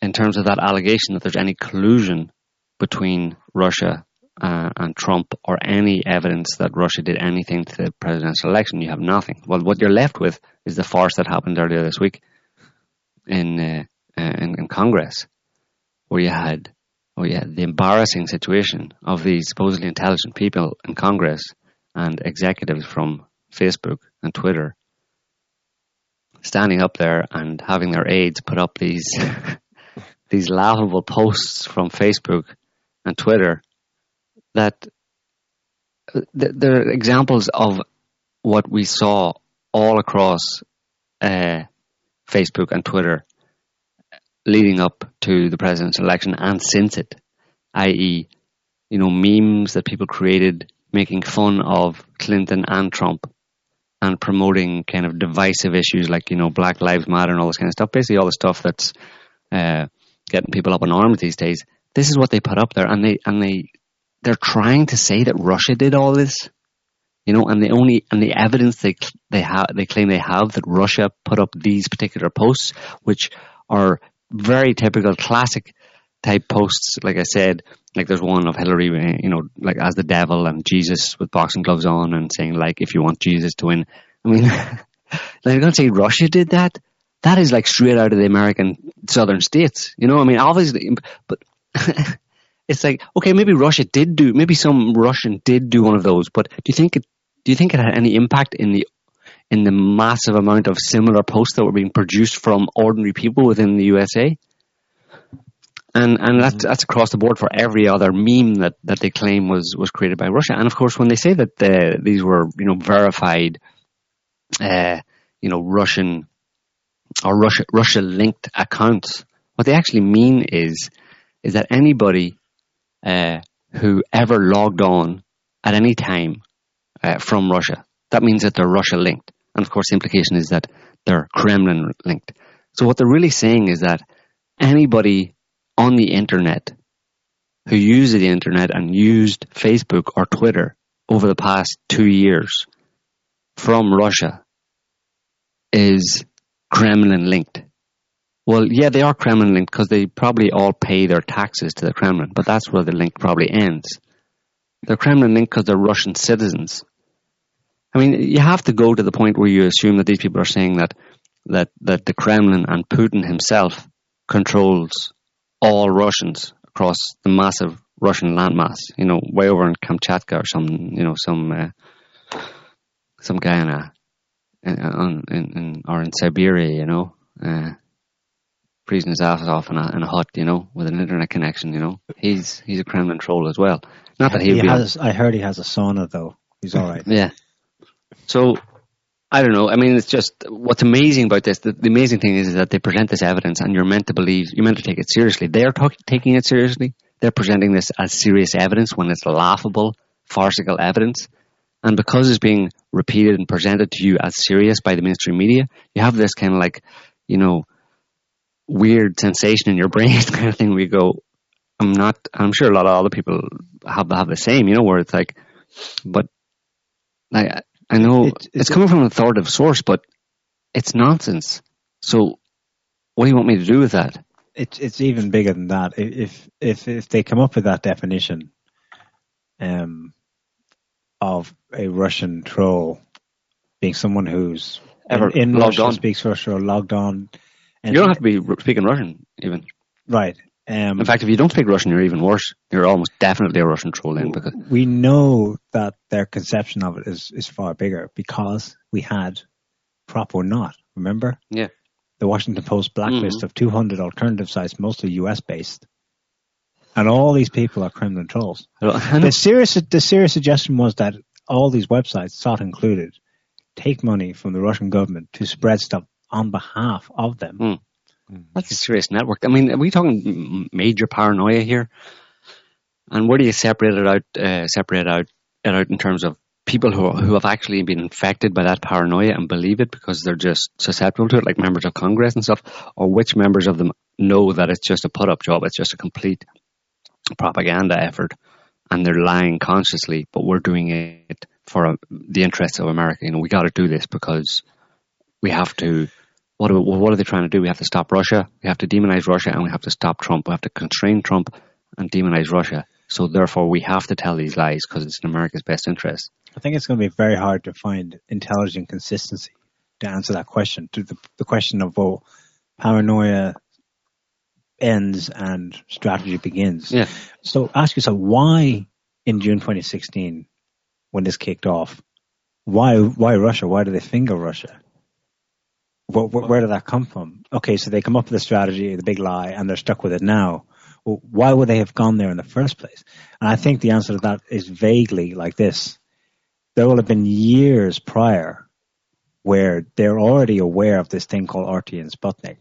Speaker 5: in terms of that allegation that there's any collusion between Russia uh, and Trump or any evidence that Russia did anything to the presidential election? You have nothing. Well, what you're left with is the farce that happened earlier this week in uh, uh in, in Congress, where you had oh yeah, the embarrassing situation of these supposedly intelligent people in Congress and executives from Facebook and Twitter standing up there and having their aides put up these <laughs> these laughable posts from Facebook and Twitter that there are examples of what we saw all across uh, Facebook and Twitter leading up to the president's election and since it, i.e., you know, memes that people created making fun of Clinton and Trump and promoting kind of divisive issues like, you know, Black Lives Matter and all this kind of stuff. Basically, all the stuff that's uh, getting people up in arms these days. This is what they put up there, and they and they they're trying to say that Russia did all this, you know, and the only and the evidence they they have they claim they have that Russia put up these particular posts, which are very typical classic type posts. Like I said, like there's one of Hillary, uh, you know, like as the devil and Jesus with boxing gloves on and saying like, if you want Jesus to win. I mean, I'm going to say Russia did that. That is like straight out of the American southern states. You know, I mean, obviously, but <laughs> it's like, okay, maybe Russia did do, maybe some Russian did do one of those, but do you think it, do you think it had any impact in the in the massive amount of similar posts that were being produced from ordinary people within the USA. And and that's mm-hmm. that's across the board for every other meme that, that they claim was, was created by Russia. And of course, when they say that the, these were you know verified, uh, you know Russian or Russia Russia linked accounts, what they actually mean is is that anybody uh, who ever logged on at any time uh, from Russia, that means that they're Russia linked. And of course, the implication is that they're Kremlin linked. So what they're really saying is that anybody on the internet who uses the internet and used Facebook or Twitter over the past two years from Russia is Kremlin linked. Well, yeah, they are Kremlin linked because they probably all pay their taxes to the Kremlin, but that's where the link probably ends. They're Kremlin linked because they're Russian citizens I mean, you have to go to the point where you assume that these people are saying that that that the Kremlin and Putin himself controls all Russians across the massive Russian landmass. You know, way over in Kamchatka or some, you know, some uh, some guy in a in, in, in, or in Siberia. You know, uh, freezing his ass off in a, in a hut. You know, with an internet connection. You know, he's he's a Kremlin troll as well. Not that he
Speaker 6: has. I heard he has a sauna though. He's all right. <laughs>
Speaker 5: yeah. So I don't know. I mean, it's just what's amazing about this. The, the, amazing thing is, is that they present this evidence, and you're meant to believe, you're meant to take it seriously. They are talk, taking it seriously. They're presenting this as serious evidence when it's laughable, farcical evidence. And because it's being repeated and presented to you as serious by the mainstream media, you have this kind of like, you know, weird sensation in your brain <laughs> kind of thing We go, I'm not, I'm sure a lot of other people have, have the same, you know, where it's like, but like, I know it, it's coming from an authoritative source, but it's nonsense. So, what do you want me to do with that?
Speaker 6: It's it's even bigger than that. If if if they come up with that definition, um, of a Russian troll being someone who's
Speaker 5: Ever
Speaker 6: in, in
Speaker 5: logged
Speaker 6: Russia,
Speaker 5: on.
Speaker 6: speaks Russia, or logged on. And
Speaker 5: You don't have to be speaking Russian, even.
Speaker 6: right. Um,
Speaker 5: In fact, if you don't speak Russian, you're even worse. You're almost definitely a Russian troll in because
Speaker 6: we know that their conception of it is, is far bigger because we had PropOrNot. Remember
Speaker 5: yeah,
Speaker 6: the Washington Post blacklist
Speaker 5: Mm-hmm.
Speaker 6: of 200 alternative sites, mostly US based, and all these people are Kremlin trolls.
Speaker 5: I don't- <laughs> I know.
Speaker 6: The serious the serious suggestion was that all these websites, SOTT included, take money from the Russian government to spread stuff on behalf of them.
Speaker 5: Mm. That's a serious network. I mean, are we talking major paranoia here? And where do you separate it out? Uh, separate out it out in terms of people who who have actually been infected by that paranoia and believe it because they're just susceptible to it, like members of Congress and stuff, or which members of them know that it's just a put up job, it's just a complete propaganda effort, and they're lying consciously, but we're doing it for uh, the interests of America. You know, we got to do this because we have to. What are, what are they trying to do? We have to stop Russia. We have to demonize Russia, and we have to stop Trump. We have to constrain Trump and demonize Russia. So therefore, we have to tell these lies because it's in America's best interest.
Speaker 6: I think it's going to be very hard to find intelligent consistency to answer that question. To the, the question of well, paranoia ends and strategy begins.
Speaker 5: Yeah.
Speaker 6: So ask yourself why in June 2016, when this kicked off, why why Russia? Why do they finger Russia? Where, where, where did that come from? Okay, so they come up with a strategy, the big lie, and they're stuck with it now. Well, why would they have gone there in the first place? And I think the answer to that is vaguely like this. There will have been years prior where they're already aware of this thing called RT and Sputnik.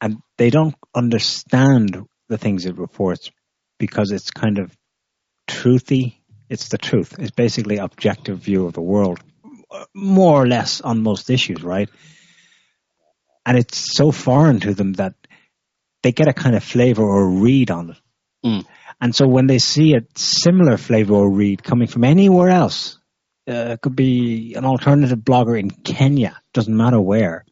Speaker 6: And they don't understand the things it reports because it's kind of truthy. It's the truth. It's basically objective view of the world, more or less on most issues, right? And it's so foreign to them that they get a kind of flavor or read on it.
Speaker 5: Mm.
Speaker 6: And so when they see a similar flavor or read coming from anywhere else, uh, it could be an alternative blogger in Kenya, doesn't matter where,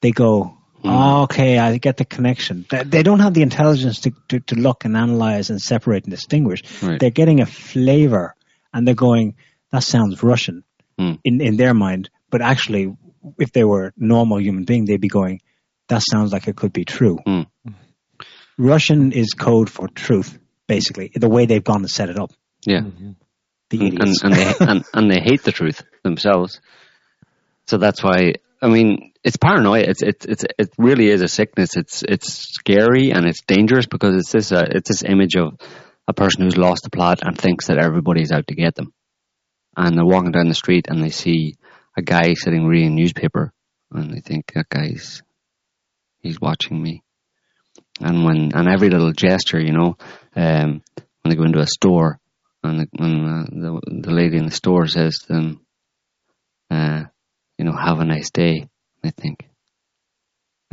Speaker 6: they go, oh, okay, I get the connection. They, they don't have the intelligence to, to, to look and analyze and separate and distinguish.
Speaker 5: Right.
Speaker 6: They're getting a flavor and they're going, that sounds Russian
Speaker 5: Mm.
Speaker 6: in, in their mind. But actually, if they were a normal human being, they'd be going, that sounds like it could be true.
Speaker 5: Mm.
Speaker 6: Russian is code for truth, basically, the way they've gone to set it up.
Speaker 5: Yeah.
Speaker 6: The
Speaker 5: and, and they and, <laughs> and they hate the truth themselves. So that's why I mean it's paranoia. It's it's it's it really is a sickness. It's it's scary and it's dangerous because it's this uh, it's this image of a person who's lost the plot and thinks that everybody's out to get them, and they're walking down the street and they see a guy sitting reading a newspaper and they think that guy's he's watching me, and when and every little gesture, you know, um, when they go into a store and the, and the the lady in the store says to them, uh, you know, have a nice day. I think,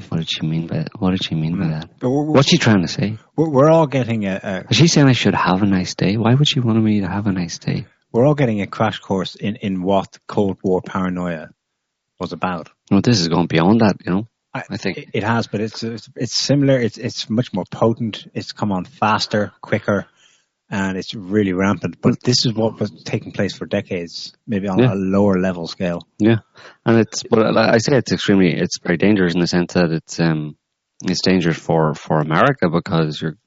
Speaker 5: what did she mean by that? What did she mean by that? What's she trying to say?
Speaker 6: we're, we're all getting a, a
Speaker 5: Is she saying I should have a nice day? Why would she want me to have a nice day?
Speaker 6: We're all getting a crash course in, in what Cold War paranoia was about.
Speaker 5: No, this is going beyond that. You know, I think-
Speaker 6: it, it has, but it's it's, it's similar. It's it's much more potent. It's come on faster, quicker, and it's really rampant. But this is what was taking place for decades, maybe on
Speaker 5: Yeah.
Speaker 6: a lower level scale.
Speaker 5: Yeah, and it's but I say it's extremely it's very dangerous in the sense that it's um it's dangerous for for America because you're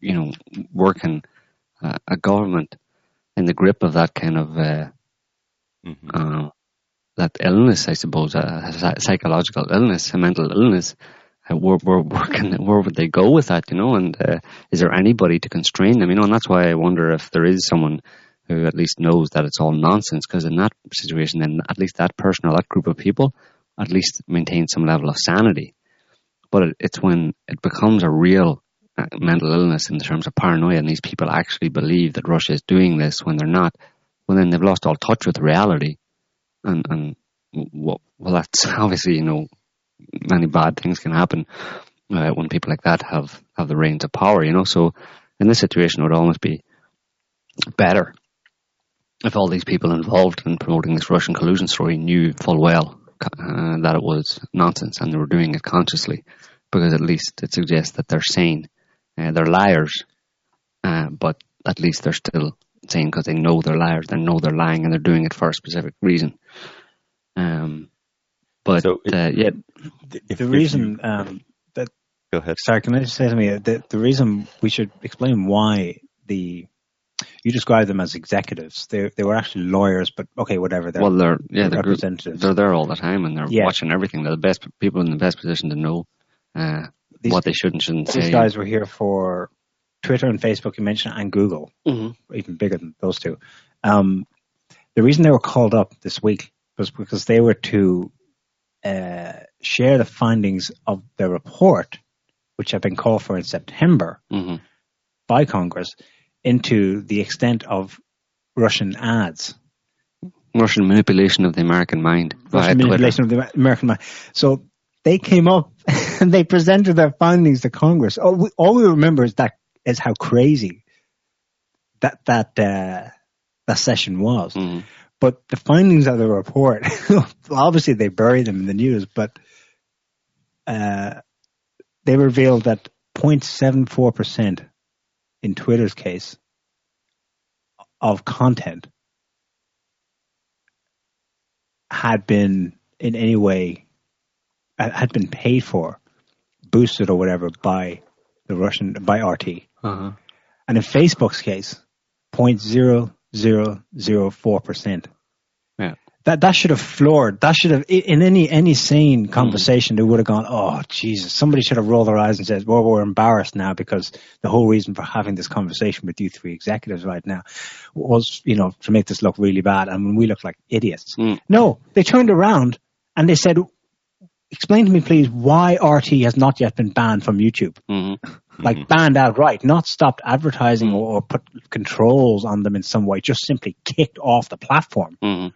Speaker 5: you know working uh, a government in the grip of that kind of uh,
Speaker 4: Mhm.
Speaker 5: uh, that illness, I suppose, a, a psychological illness, a mental illness. Uh, where, where, where, can, where would they go with that, you know? And uh, is there anybody to constrain them, you know? And that's why I wonder if there is someone who at least knows that it's all nonsense, because in that situation, then at least that person or that group of people at least maintain some level of sanity. But it, it's when it becomes a real uh, mental illness in terms of paranoia, and these people actually believe that Russia is doing this when they're not. Well, then they've lost all touch with reality, and and well, well that's <laughs> obviously you know many bad things can happen uh, when people like that have have the reins of power. You know, so in this situation, it would almost be better if all these people involved in promoting this Russian collusion story knew full well uh, that it was nonsense and they were doing it consciously, because at least it suggests that they're sane. Uh, they're liars, uh, but at least they're still saying because they know they're liars, they know they're lying, and they're doing it for a specific reason. Um, but
Speaker 4: So it-
Speaker 5: uh, yeah,
Speaker 4: If-
Speaker 6: the
Speaker 4: if
Speaker 6: reason
Speaker 4: you-
Speaker 6: um, that
Speaker 4: go ahead.
Speaker 6: sorry, can I just say something? The, the reason we should explain why the you describe them as executives. They they were actually lawyers, but okay, whatever. They're
Speaker 5: well, they're yeah, they're group,
Speaker 6: representatives.
Speaker 5: they're there all the time, and they're
Speaker 6: Yeah.
Speaker 5: watching everything. They're the best people in the best position to know uh,
Speaker 6: These-
Speaker 5: what they should and shouldn't
Speaker 6: These
Speaker 5: say.
Speaker 6: These guys were here for Twitter and Facebook, you mentioned, and Google,
Speaker 5: hmm
Speaker 6: even bigger than those two. Um, the reason they were called up this week was because they were to uh, share the findings of their report, which had been called for in September
Speaker 5: hmm
Speaker 6: by Congress, into the extent of Russian ads.
Speaker 5: Russian manipulation of the American mind
Speaker 6: Russian
Speaker 5: Twitter.
Speaker 6: manipulation of the American mind. So they came up <laughs> they presented their findings to Congress. All we, all we remember is that is how crazy that that uh, that session was.
Speaker 5: Mhm.
Speaker 6: But the findings of the report, <laughs> obviously they buried them in the news, but uh, they revealed that 0.74 percent in Twitter's case of content had been in any way had been paid for, boosted or whatever by the Russian by RT.
Speaker 5: Uh-huh.
Speaker 6: And in Facebook's case, 0.0004 percent.
Speaker 5: Yeah.
Speaker 6: That that should have floored. That should have in any any sane conversation they would have gone, oh Jesus! Somebody should have rolled their eyes and said, well, we're embarrassed now because the whole reason for having this conversation with you three executives right now was, you know, to make this look really bad, and we look like idiots.
Speaker 5: Mm.
Speaker 6: No, they turned around and they said, explain to me please why RT has not yet been banned from YouTube
Speaker 5: hmm <laughs>
Speaker 6: like banned outright, not stopped advertising or, or put controls on them in some way, just simply kicked off the platform.
Speaker 5: hmm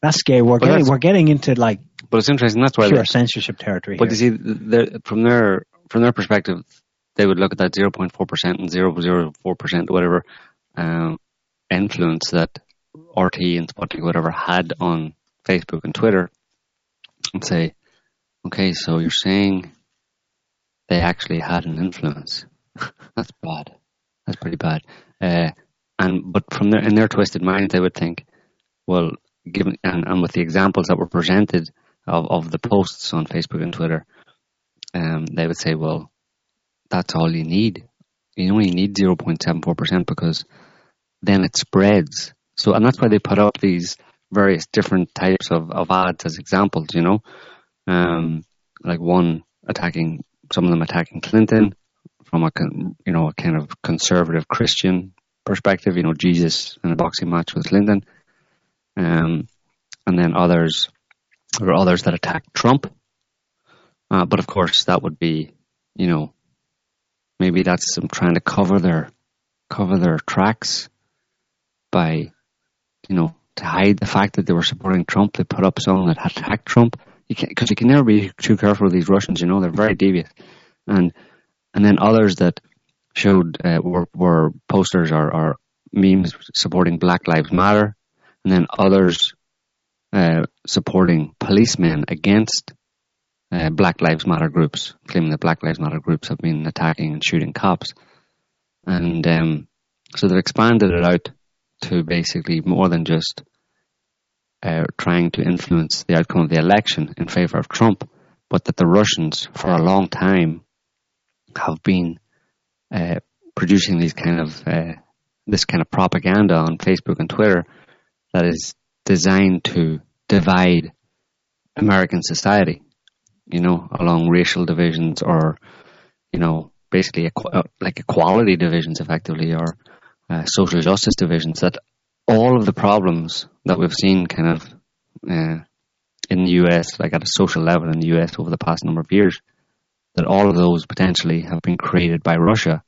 Speaker 6: That's scary. We're
Speaker 5: Well,
Speaker 6: getting we're getting into like
Speaker 5: But it's interesting. That's why.
Speaker 6: pure censorship territory
Speaker 5: but
Speaker 6: here.
Speaker 5: you see, from their from their perspective, they would look at that zero point four percent and zero zero four percent, whatever um, influence that RT and Sputnik, whatever, had on Facebook and Twitter, and say, okay, so you're saying they actually had an influence. <laughs> That's bad. That's pretty bad. Uh, and but from their in their twisted mind, they would think, well, given and, and with the examples that were presented of, of the posts on Facebook and Twitter, um, they would say, well, that's all you need. You only need zero point seven four percent because then it spreads. So, and that's why they put up these various different types of, of ads as examples. You know, um, like one attacking some of them attacking Clinton from a you know a kind of conservative Christian perspective. You know, Jesus in a boxing match with Clinton, um, and then others there were others that attacked Trump. Uh, but of course, that would be you know maybe that's them trying to cover their cover their tracks by you know to hide the fact that they were supporting Trump. They put up someone that attacked Trump. You because you can never be too careful with these Russians. You know they're very devious, and and then others that showed uh, were were posters or, or memes supporting Black Lives Matter, and then others uh, supporting policemen against uh, Black Lives Matter groups, claiming that Black Lives Matter groups have been attacking and shooting cops, and um, so they've expanded it out to basically more than just uh, trying to influence the outcome of the election in favor of Trump, but that the Russians, for a long time, have been uh, producing these kind of uh, this kind of propaganda on Facebook and Twitter that is designed to divide American society, you know, along racial divisions or, you know, basically equ- uh, like equality divisions, effectively, or uh, social justice divisions. That all of the problems that we've seen, kind of, uh, in the U.S., like at a social level in the U.S. over the past number of years, that all of those potentially have been created by Russia.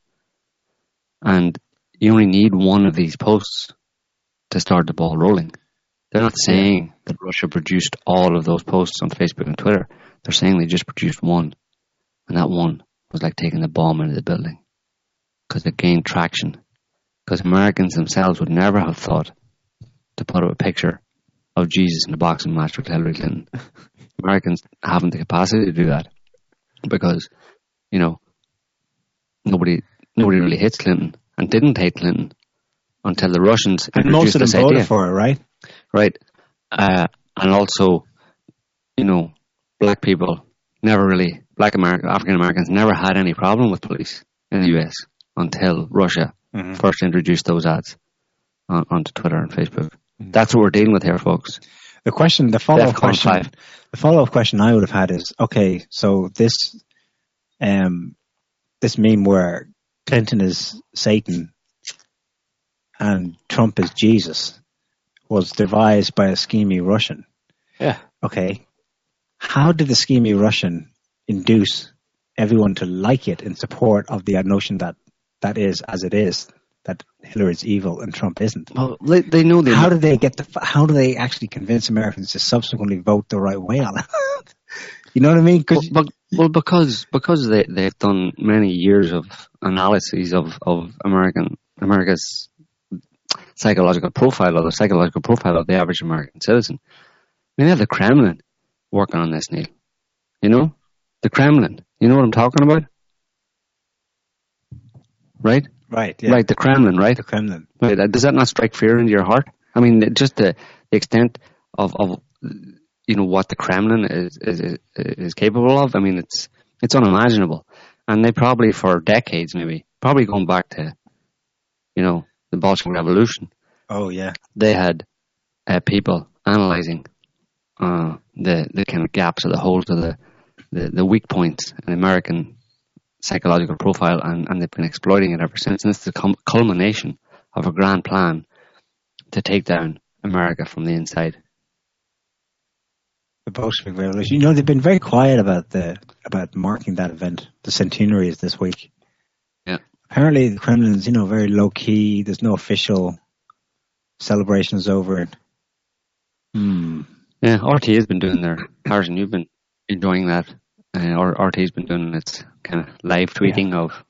Speaker 5: And you only need one of these posts to start the ball rolling. They're not saying that Russia produced all of those posts on Facebook and Twitter. They're saying they just produced one. And that one was like taking the bomb into the building. Because it gained traction. Because Americans themselves would never have thought to put up a picture of Jesus in a boxing match with Hillary Clinton. <laughs> Americans haven't the capacity to do that. Because, you know, nobody nobody really hates Clinton and didn't hate Clinton until the Russians
Speaker 6: And most
Speaker 5: introduced
Speaker 6: of them
Speaker 5: this
Speaker 6: voted
Speaker 5: idea.
Speaker 6: for it, right?
Speaker 5: right? Uh, and also, you know, black people never really, black American, African Americans never had any problem with police in the US until Russia
Speaker 6: Mhm.
Speaker 5: first introduced those ads on, onto Twitter and Facebook. That's what we're dealing with here, folks.
Speaker 6: The question, the follow up question,
Speaker 5: five.
Speaker 6: the follow up question I would have had is, okay, so this, um, this meme where Clinton is Satan and Trump is Jesus was devised by a schemy Russian.
Speaker 5: Yeah.
Speaker 6: Okay. How did the schemy Russian induce everyone to like it in support of the notion that that is as it is, that Hillary's evil and Trump isn't?
Speaker 5: Well, they, know they
Speaker 6: how do they get the? How do they actually convince Americans to subsequently vote the right way on it? <laughs> you know what I mean?
Speaker 5: Well, but, well, because because they they've done many years of analyses of of American America's psychological profile or the psychological profile of the average American citizen. I mean, they have the Kremlin working on this, Niall. You know, the Kremlin. You know what I'm talking about, right?
Speaker 6: right, yeah,
Speaker 5: Right, the Kremlin, right?
Speaker 6: the Kremlin.
Speaker 5: Right. uh, Does that not strike fear into your heart? I mean, just the, the extent of, of you know what the Kremlin is, is is capable of. I mean, it's it's unimaginable, and they probably for decades, maybe probably going back to you know the Bolshevik Revolution,
Speaker 6: Oh yeah,
Speaker 5: they had uh, people analyzing uh, the the kind of gaps or the holes or the, the the weak points in American psychological profile, and, and they've been exploiting it ever since. And it's the culmination of a grand plan to take down America from the inside.
Speaker 6: the Bolshevik Revolution. You know, they've been very quiet about the about marking that event. The centenary is this week.
Speaker 5: Yeah.
Speaker 6: Apparently, the Kremlin's you know very low key. There's no official celebrations over it. Hmm.
Speaker 5: Yeah, RT has been doing their Harrison. You've been enjoying that. Uh, or RT's been doing its kind of live tweeting of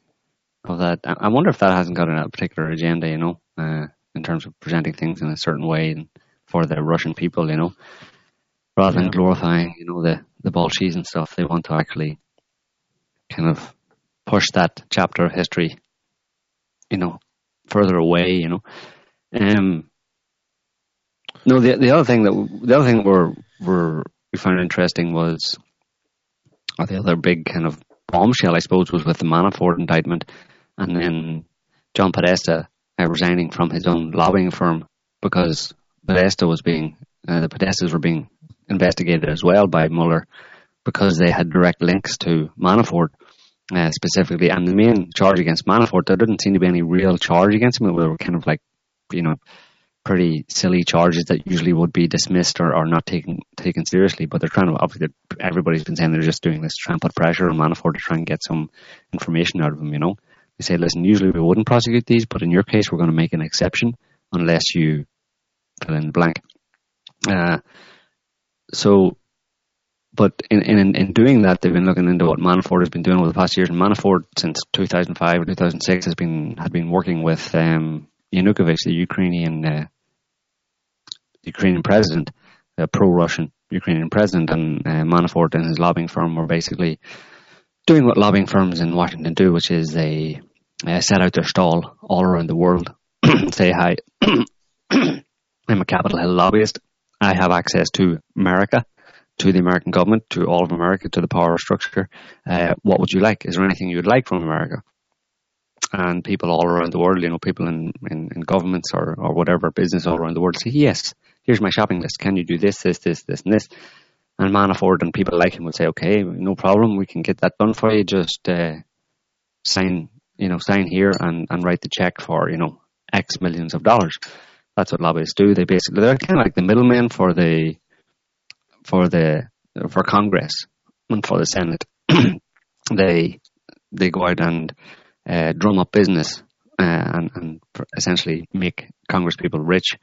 Speaker 5: of that. I wonder if that hasn't got a particular agenda, you know, uh, in terms of presenting things in a certain way and for the Russian people, you know, rather than glorifying, you know, the the Bolsheviks and stuff. They want to actually kind of push that chapter of history, you know, further away, you know. Um, no, the the other thing that the other thing that we're, we're we found interesting was, or the other big kind of bombshell, I suppose, was with the Manafort indictment, and then John Podesta uh, resigning from his own lobbying firm because Podesta was being uh, the Podestas were being investigated as well by Mueller because they had direct links to Manafort uh, specifically, and the main charge against Manafort there didn't seem to be any real charge against him. They were kind of like, you know, pretty silly charges that usually would be dismissed or, or not taken taken seriously. But they're trying to obviously everybody's been saying they're just doing this to try and put pressure on Manafort to try and get some information out of him. You know, they say, listen, usually we wouldn't prosecute these, but in your case, we're going to make an exception unless you fill in the blank. Uh, so, but in, in in doing that, they've been looking into what Manafort has been doing over the past years. And Manafort, since 2005 or 2006, has been had been working with um, Yanukovych, the Ukrainian uh, Ukrainian president, a pro-Russian Ukrainian president, and uh, Manafort and his lobbying firm were basically doing what lobbying firms in Washington do, which is they uh, set out their stall all around the world, <clears throat> say hi. <clears throat> I'm a Capitol Hill lobbyist. I have access to America, to the American government, to all of America, to the power structure. Uh, what would you like? Is there anything you would like from America? And people all around the world, you know, people in, in, in governments or, or whatever business all around the world say, yes, here's my shopping list. Can you do this, this, this, this, and this? And Manafort and people like him will say, okay, no problem. We can get that done for you. Just uh, sign, you know, sign here and, and write the check for, you know, X millions of dollars. That's what lobbyists do. They basically they're kind of like the middlemen for the for the for Congress and for the Senate. <clears throat> they they go out and uh, drum up business uh, and, and essentially make Congress people rich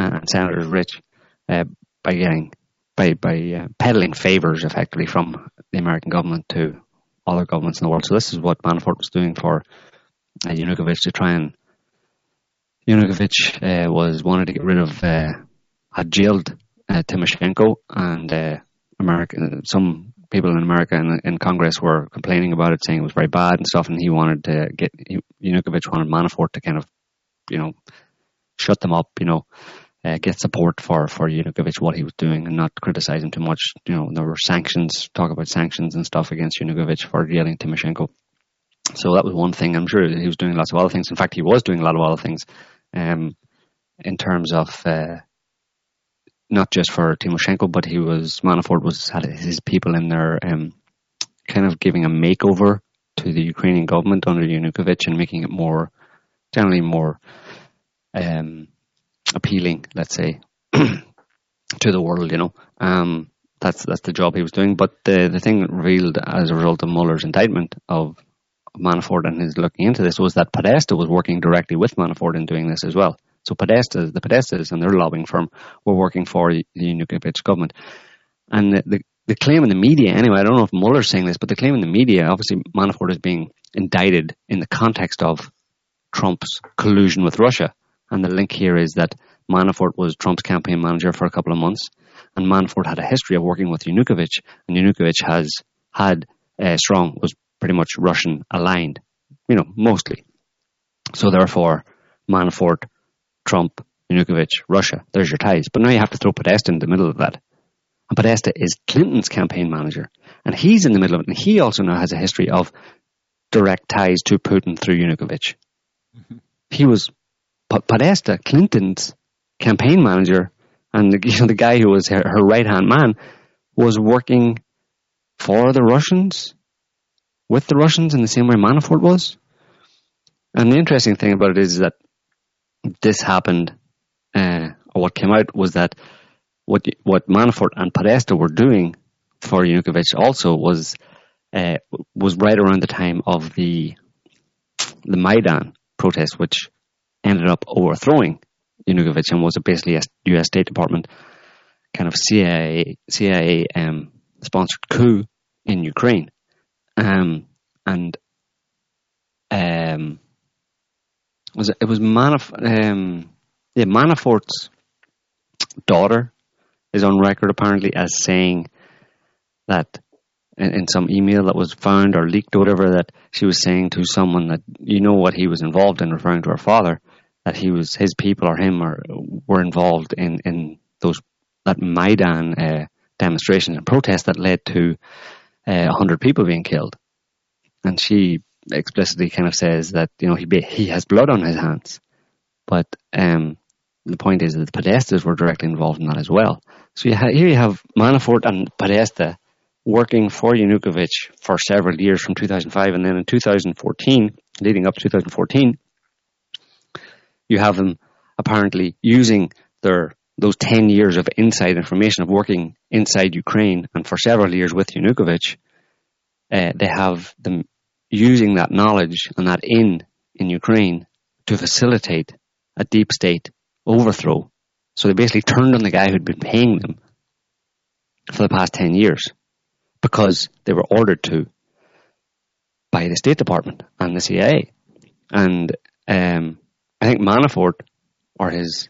Speaker 5: and senators rich uh, by getting by by uh, peddling favors effectively from the American government to other governments in the world. So this is what Manafort was doing for uh, Yanukovych to try and Yanukovych uh, was wanted to get rid of uh, had jailed uh, Tymoshenko and uh, America. Some people in America and in Congress were complaining about it, saying it was very bad and stuff. And he wanted to get he, Yanukovych wanted Manafort to kind of, you know, shut them up, you know, uh, get support for for Yanukovych what he was doing and not criticize him too much. You know, there were sanctions, talk about sanctions and stuff against Yanukovych for yelling Tymoshenko. So that was one thing. I'm sure he was doing lots of other things. In fact, he was doing a lot of other things um, in terms of uh, not just for Tymoshenko, but he was Manafort was had his people in there, um, kind of giving a makeover to the Ukrainian government under Yanukovych and making it more, generally more um, appealing, let's say, <clears throat> to the world. You know, um, that's that's the job he was doing. But the the thing revealed as a result of Mueller's indictment of Manafort and his looking into this was that Podesta was working directly with Manafort in doing this as well. So Podesta, the Podestas and their lobbying firm were working for the Yanukovych government. And the, the, the claim in the media, anyway, I don't know if Mueller's saying this, but the claim in the media, obviously Manafort is being indicted in the context of Trump's collusion with Russia. And the link here is that Manafort was Trump's campaign manager for a couple of months, and Manafort had a history of working with Yanukovych, and Yanukovych has had uh, strong was pretty much Russian aligned, you know, mostly. So therefore, Manafort, Trump, Yanukovych, Russia, there's your ties. But now you have to throw Podesta in the middle of that. And Podesta is Clinton's campaign manager. And he's in the middle of it. And he also now has a history of direct ties to Putin through Yanukovych. Mm-hmm. He was Podesta, Clinton's campaign manager, and the, <laughs> you know, the guy who was her, her right hand man was working for the Russians with the Russians in the same way Manafort was. And the interesting thing about it is that this happened, uh, or what came out was that what what Manafort and Podesta were doing for Yanukovych also was uh, was right around the time of the the Maidan protest, which ended up overthrowing Yanukovych and was basically a U.S. State Department kind of CIA CIA um, sponsored coup in Ukraine. Um, and um, was it, it was Manaf- um, yeah, Manafort's daughter is on record apparently as saying that in, in, some email that was found or leaked or whatever that she was saying to someone that you know what he was involved in, referring to her father, that he was his people or him or were involved in in those that Maidan uh, demonstrations and protests that led to uh, hundred people being killed. And she explicitly kind of says that you know he be, he has blood on his hands, but um, the point is that the Podestas were directly involved in that as well. So you ha- here you have Manafort and Podesta working for Yanukovych for several years from 2005, and then in 2014, leading up to 2014, you have them apparently using their those 10 years of inside information of working inside Ukraine and for several years with Yanukovych uh, they have them using that knowledge and that in in Ukraine to facilitate a deep state overthrow. So they basically turned on the guy who'd been paying them for the past 10 years because they were ordered to by the State Department and the CIA. And um, I think Manafort or his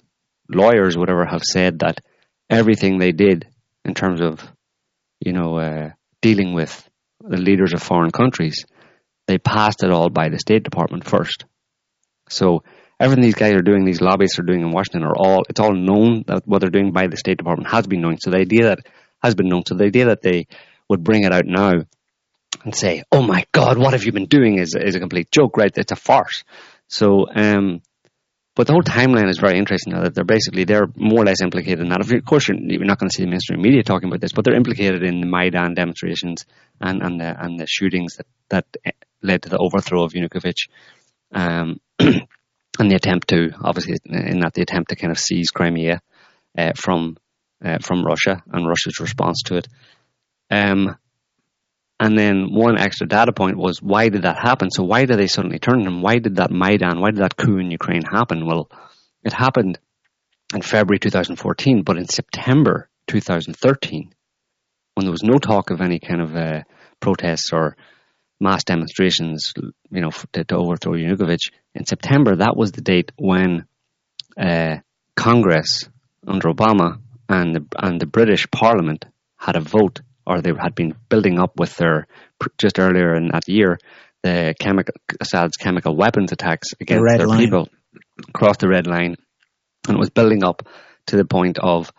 Speaker 5: lawyers, whatever, have said that everything they did in terms of, you know, uh, dealing with the leaders of foreign countries, they passed it all by the State Department first. So everything these guys are doing, these lobbyists are doing in Washington, are all it's all known that what they're doing by the State Department has been known. So the idea that has been known. So the idea that they would bring it out now and say, "Oh my God, what have you been doing?" is is a complete joke, right? It's a farce. So um, but the whole timeline is very interesting now that they're basically they're more or less implicated in that. Of course, you're, you're not going to see the mainstream media talking about this, but they're implicated in the Maidan demonstrations and and the and the shootings that that led to the overthrow of Yanukovych, um, <clears throat> and the attempt to obviously in that the attempt to kind of seize Crimea uh, from uh, from Russia and Russia's response to it. Um, and then one extra data point was why did that happen? So why did they suddenly turn them? Why did that Maidan, why did that coup in Ukraine happen? Well, it happened in February 2014, but in September 2013, when there was no talk of any kind of uh, protests or mass demonstrations, you know, to, to, overthrow Yanukovych, in September, that was the date when uh, Congress under Obama and the, and the British Parliament had a vote or they had been building up with their just earlier in that year the chemical Assad's chemical weapons attacks against the their line. people across the red line and it was building up to the point of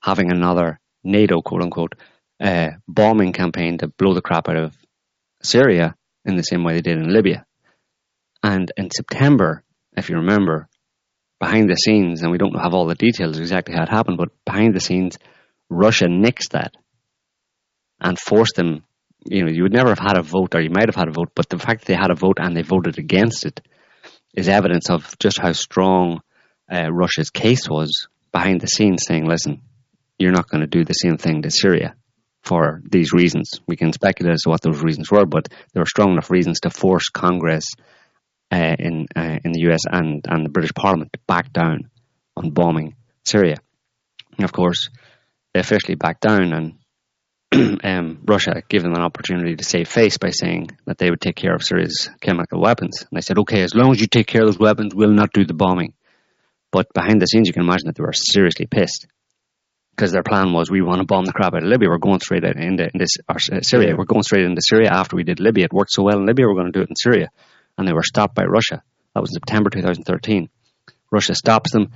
Speaker 5: having another NATO quote unquote uh, bombing campaign to blow the crap out of Syria in the same way they did in Libya. And in September, if you remember, behind the scenes, and we don't have all the details exactly how it happened, but behind the scenes, Russia nixed that and forced them. You know, you would never have had a vote, or you might have had a vote, but the fact that they had a vote and they voted against it is evidence of just how strong uh, Russia's case was behind the scenes, saying, "Listen, you're not going to do the same thing to Syria." For these reasons, we can speculate as to what those reasons were, but there were strong enough reasons to force Congress uh, in uh, in the US and, and the British Parliament to back down on bombing Syria. And of course, they officially backed down, and <clears throat> um, Russia gave them an opportunity to save face by saying that they would take care of Syria's chemical weapons. And they said, okay, as long as you take care of those weapons, we'll not do the bombing. But behind the scenes, you can imagine that they were seriously pissed because their plan was we want to bomb the crap out of Libya. We're going straight into, into uh, Syria. Yeah. We're going straight into Syria after we did Libya. It worked so well in Libya. We're going to do it in Syria and they were stopped by Russia. That was in September 2013. Russia stops them.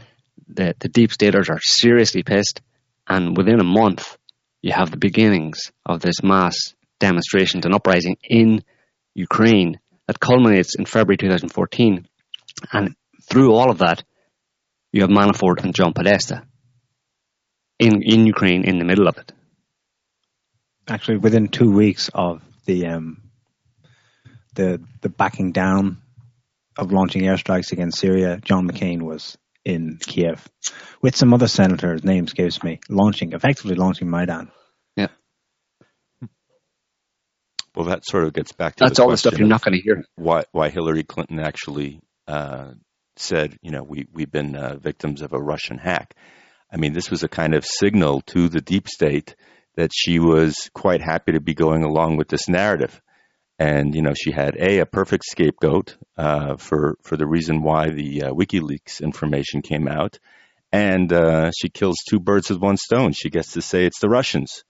Speaker 5: The, the deep staters are seriously pissed, and within a month, you have the beginnings of this mass demonstrations and uprising in Ukraine that culminates in February 2014. And through all of that, you have Manafort and John Podesta in, in Ukraine in the middle of it.
Speaker 6: Actually, within two weeks of the um, the the backing down of launching airstrikes against Syria, John McCain was in Kiev with some other senators. names escapes me. Launching, effectively launching Maidan.
Speaker 5: Yeah.
Speaker 4: Well, that sort of gets back to
Speaker 5: that's
Speaker 4: the
Speaker 5: all the stuff you're not going to hear.
Speaker 4: Why why Hillary Clinton actually uh, said, you know, we we've been uh, victims of a Russian hack. I mean, this was a kind of signal to the deep state that she was quite happy to be going along with this narrative and you know she had a a perfect scapegoat uh, for for the reason why the uh, WikiLeaks information came out, and uh, she kills two birds with one stone. She gets to say it's the Russians.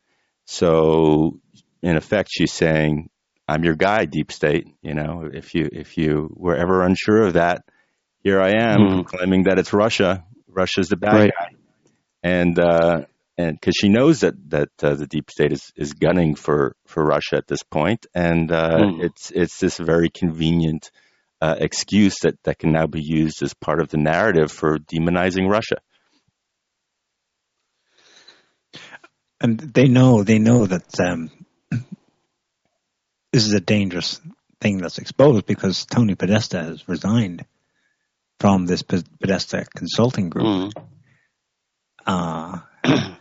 Speaker 4: So in effect, she's saying, "I'm your guy, deep state." You know, if you if you were ever unsure of that, here I am mm. claiming that it's Russia. Russia's the bad right. guy, and uh, and because she knows that that uh, the deep state is, is gunning for, for Russia at this point, and uh, mm. it's it's this very convenient uh, excuse that, that can now be used as part of the narrative for demonizing Russia.
Speaker 6: And they know they know that um, this is a dangerous thing that's exposed because Tony Podesta has resigned from this Podesta consulting group. Mm. <clears throat>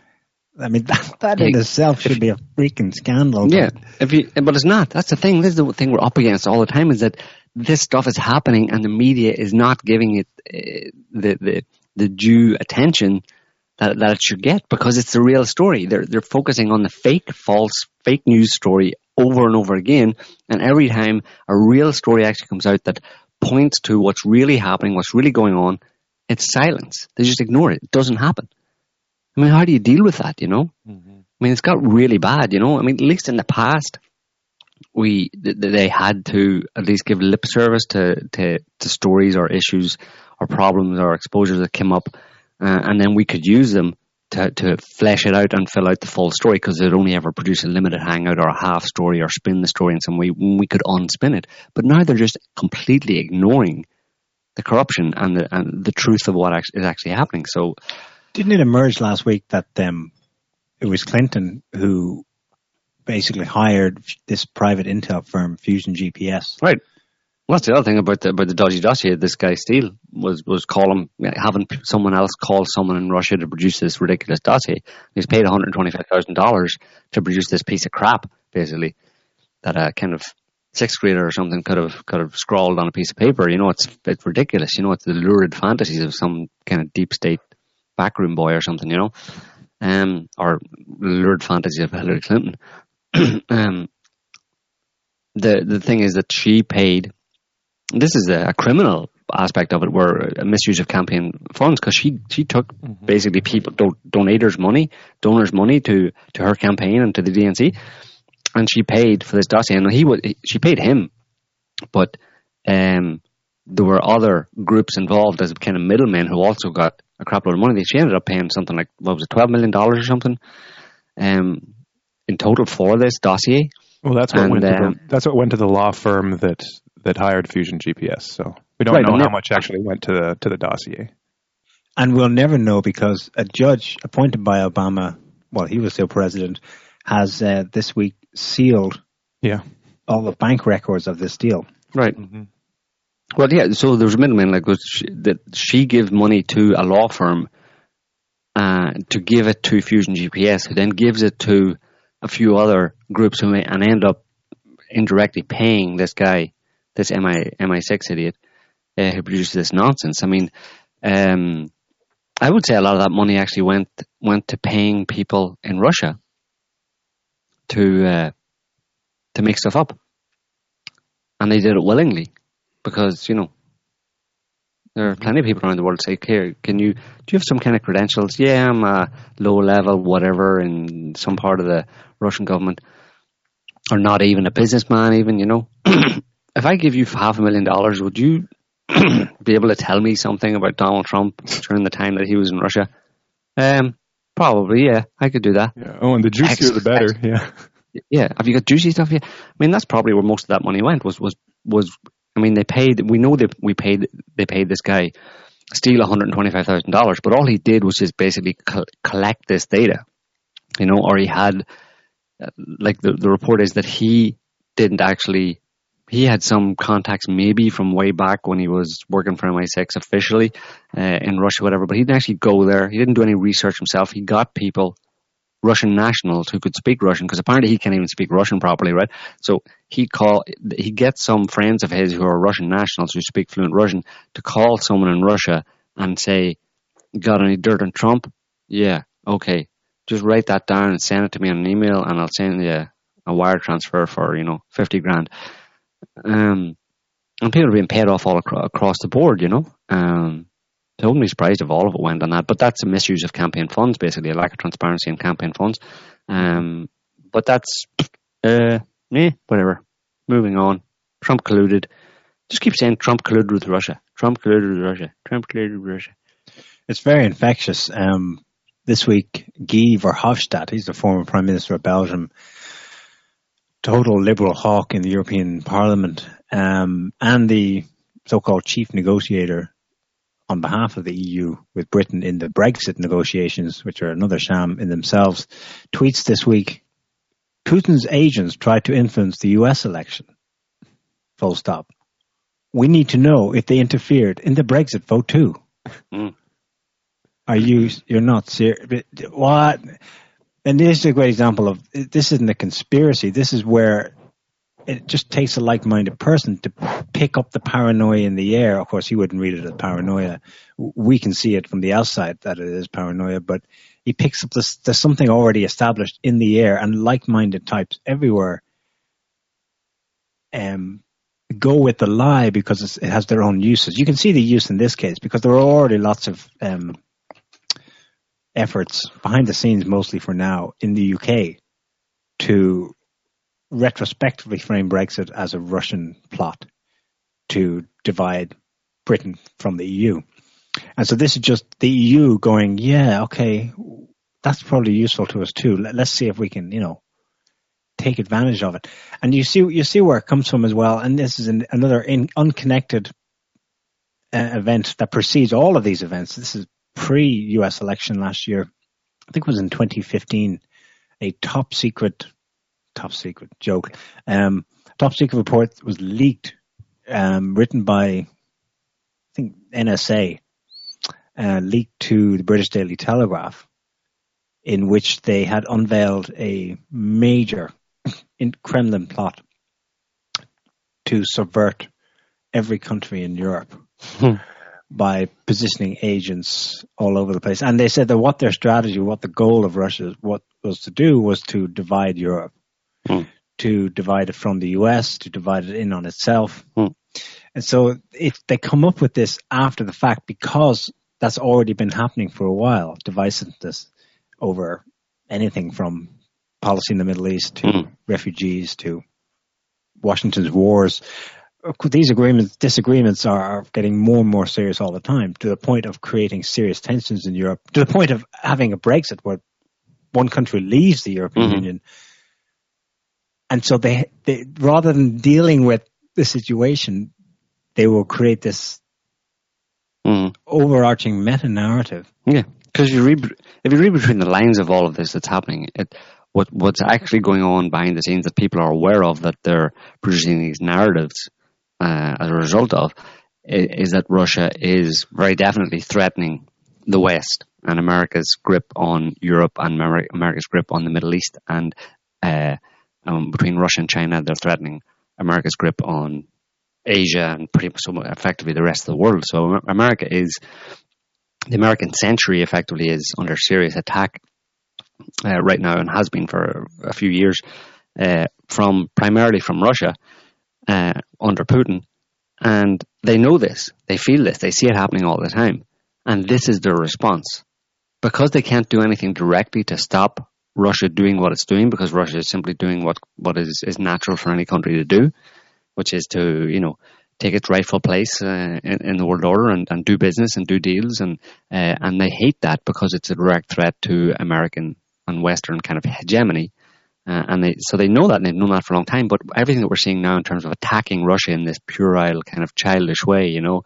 Speaker 6: I mean, <laughs> that, that in itself should be a freaking scandal.
Speaker 5: Yeah, if you, but it's not. That's the thing. This is the thing we're up against all the time is that this stuff is happening and the media is not giving it uh, the, the, the due attention that, that it should get because it's the real story. They're, they're focusing on the fake, false, fake news story over and over again. And every time a real story actually comes out that points to what's really happening, what's really going on, it's silence. They just ignore it. It doesn't happen. I mean, how do you deal with that, you know? Mm-hmm. I mean, it's got really bad, you know? I mean, at least in the past, we they had to at least give lip service to, to, to stories or issues or problems or exposures that came up, uh, and then we could use them to, to flesh it out and fill out the full story because they'd only ever produce a limited hangout or a half story or spin the story in some way we could unspin it. But now they're just completely ignoring the corruption and the, and the truth of what is actually happening. So
Speaker 6: didn't it emerge last week that um, it was Clinton who basically hired this private intel firm, Fusion GPS?
Speaker 5: Right. Well, that's the other thing about the, about the dodgy dossier. This guy Steele was was calling having someone else call someone in Russia to produce this ridiculous dossier. He's paid one hundred twenty five thousand dollars to produce this piece of crap, basically that a kind of sixth grader or something could have could have scrawled on a piece of paper. You know, it's it's ridiculous. You know, it's the lurid fantasies of some kind of deep state backroom boy or something, you know, um, or lurid fantasy of Hillary Clinton. <clears throat> um, the the thing is that she paid. This is a, a criminal aspect of it, where a misuse of campaign funds, because she she took mm-hmm. basically people do, donators' money, donors' money to to her campaign and to the DNC, and she paid for this dossier. And he was she paid him, but um, there were other groups involved as kind of middlemen who also got a crap load of money. She ended up paying something like what was it, twelve million dollars or something, um, in total for this dossier.
Speaker 3: Well, that's what
Speaker 5: And,
Speaker 3: went to the,
Speaker 5: um,
Speaker 3: that's what went to the law firm that that hired Fusion GPS. So we don't
Speaker 5: Right,
Speaker 3: know how
Speaker 5: that-
Speaker 3: much actually went to the to the dossier.
Speaker 6: And we'll never know because a judge appointed by Obama, well, he was still president, has uh, this week sealed
Speaker 3: Yeah.
Speaker 6: all the bank records of this deal.
Speaker 5: Right. Well, yeah. So there's a middleman like she, that she gives money to a law firm uh, to give it to Fusion GPS, who then gives it to a few other groups who may, and end up indirectly paying this guy, this MI MI6 idiot, uh, who produces this nonsense. I mean, um, I would say a lot of that money actually went went to paying people in Russia to uh, to make stuff up, and they did it willingly because you know there are plenty of people around the world say, "Here, can you do you have some kind of credentials? Yeah, I'm a low level whatever in some part of the Russian government, or not even a businessman, even you know." <clears throat> if I give you half a million dollars, would you <clears throat> be able to tell me something about Donald Trump during the time that he was in Russia? Um, probably, yeah, I could do that.
Speaker 3: Yeah. Oh, and the juicier the better. Yeah.
Speaker 5: Yeah, have you got juicy stuff? Yeah, I mean that's probably where most of that money went. Was was was? I mean, they paid. We know that we paid. They paid this guy Steele one hundred twenty five thousand dollars, but all he did was just basically col- collect this data, you know, or he had uh, like the the report is that he didn't actually. He had some contacts maybe from way back when he was working for MI6 officially uh, in Russia, whatever. But he didn't actually go there. He didn't do any research himself. He got people Russian nationals who could speak Russian because apparently he can't even speak Russian properly, right? So he call he gets some friends of his who are Russian nationals who speak fluent Russian to call someone in Russia and say, "Got any dirt on Trump? Yeah, okay. Just write that down and send it to me on an email, and I'll send you a wire transfer for you know fifty grand." Um, and people are being paid off all acro- across the board, you know. Um, Be surprised if all of it went on that. But that's a misuse of campaign funds, basically, a lack of transparency in campaign funds. Um, but that's, uh, eh, whatever. Moving on. Trump colluded. Just keep saying Trump colluded with Russia. Trump colluded with Russia. Trump colluded with Russia.
Speaker 6: It's very infectious. Um, this week, Guy Verhofstadt, he's the former Prime Minister of Belgium, total liberal hawk in the European Parliament, um, and the so-called chief negotiator on behalf of the EU with Britain in the Brexit negotiations, which are another sham in themselves, tweets this week, Putin's agents tried to influence the US election. Full stop. We need to know if they interfered in the Brexit vote too.
Speaker 5: Mm.
Speaker 6: Are you, you're not serious? What? And this is a great example of, this isn't a conspiracy. This is where it just takes a like-minded person to pick up the paranoia in the air. Of course, he wouldn't read it as paranoia. We can see it from the outside that it is paranoia, but he picks up this, there's something already established in the air and like-minded types everywhere um, go with the lie because it has their own uses. You can see the use in this case because there are already lots of um, efforts behind the scenes, mostly for now, in the UK to retrospectively frame Brexit as a Russian plot to divide Britain from the EU. And so this is just the EU going, yeah, okay, that's probably useful to us too. Let, us see if we can, you know, take advantage of it. And you see, you see where it comes from as well. And this is an, another in, unconnected uh, event that precedes all of these events. This is pre-US election last year. I think it was in 2015. A top secret, top secret joke, um, top secret report was leaked, um, written by, I think NSA, uh, leaked to the British Daily Telegraph, in which they had unveiled a major <laughs> in Kremlin plot to subvert every country in Europe by positioning agents all over the place. And they said that what their strategy, what the goal of Russia what was to do was to divide Europe,
Speaker 5: Hmm.
Speaker 6: to divide it from the US, to divide it in on itself.
Speaker 5: Hmm.
Speaker 6: And so it, they come up with this after the fact because that's already been happening for a while, divisiveness over anything from policy in the Middle East to
Speaker 5: Hmm.
Speaker 6: refugees to Washington's wars. these agreements, disagreements are getting more and more serious all the time to the point of creating serious tensions in Europe, to the point of having a Brexit where one country leaves the European mm-hmm. Union. And so they, they, rather than dealing with the situation, they will create this mm. overarching meta narrative.
Speaker 5: Yeah, because you read, if you read between the lines of all of this that's happening, it, what what's actually going on behind the scenes that people are aware of that they're producing these narratives uh, as a result of is, is that Russia is very definitely threatening the West and America's grip on Europe and America's grip on the Middle East and uh, um, between Russia and China, they're threatening America's grip on Asia and pretty much effectively the rest of the world. So America is the American century effectively is under serious attack uh, right now and has been for a few years uh, from primarily from Russia uh, under Putin, and they know this, they feel this, they see it happening all the time, and this is their response. Because they can't do anything directly to stop Russia doing what it's doing because Russia is simply doing what what is is natural for any country to do, which is to you know take its rightful place uh, in, in, the world order and, and, do business and do deals and uh, and they hate that because it's a direct threat to American and Western kind of hegemony. Uh, and they so they know that and they've known that for a long time. But everything that we're seeing now in terms of attacking Russia in this puerile kind of childish way, you know,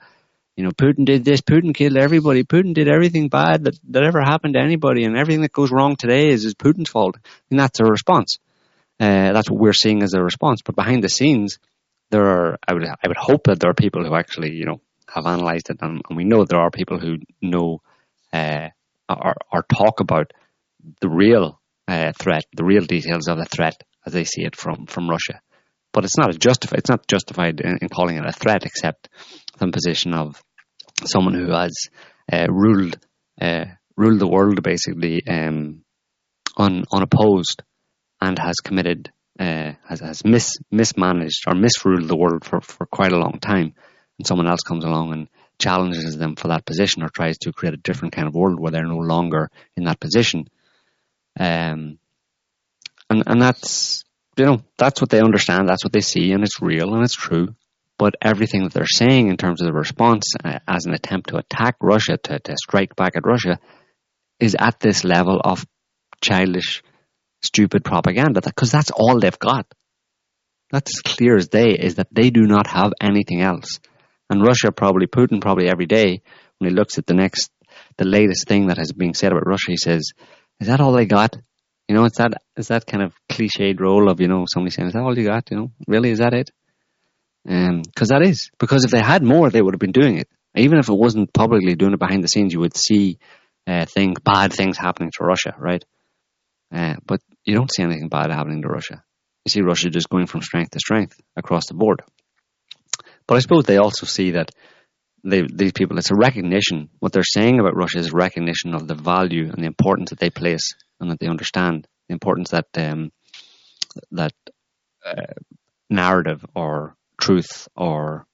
Speaker 5: you know, Putin did this, Putin killed everybody, Putin did everything bad that, that ever happened to anybody, and everything that goes wrong today is, is Putin's fault. And that's a response. Uh, that's what we're seeing as a response. But behind the scenes, there are, I would, I would hope that there are people who actually, you know, have analyzed it, and, and we know there are people who know, uh, or, or talk about the real uh, threat, the real details of the threat as they see it from, from Russia. But it's not justified. It's not justified in, in, calling it a threat, except from position of someone who has uh, ruled uh, ruled the world basically um, un, unopposed and has committed uh, has, has mis, mismanaged or misruled the world for, for quite a long time. And someone else comes along and challenges them for that position or tries to create a different kind of world where they're no longer in that position. Um, and and that's you know that's what they understand, that's what they see, and it's real and it's true. But everything that they're saying in terms of the response uh, as an attempt to attack Russia, to, to strike back at Russia, is at this level of childish, stupid propaganda. Because that's all they've got. That's as clear as day. Is that they do not have anything else. And Russia probably, Putin probably every day when he looks at the next, the latest thing that has been said about Russia, he says, is that all they got? You know, it's that it's that kind of cliched role of you know somebody saying, "Is that all you got?" You know, really, is that it? Because um, that is because if they had more, they would have been doing it. Even if it wasn't publicly doing it behind the scenes, you would see uh, things, bad things happening to Russia, right? Uh, but you don't see anything bad happening to Russia. You see Russia just going from strength to strength across the board. But I suppose they also see that they, these people, it's a recognition. What they're saying about Russia is recognition of the value and the importance that they place and that they understand the importance that um, that uh, narrative or truth or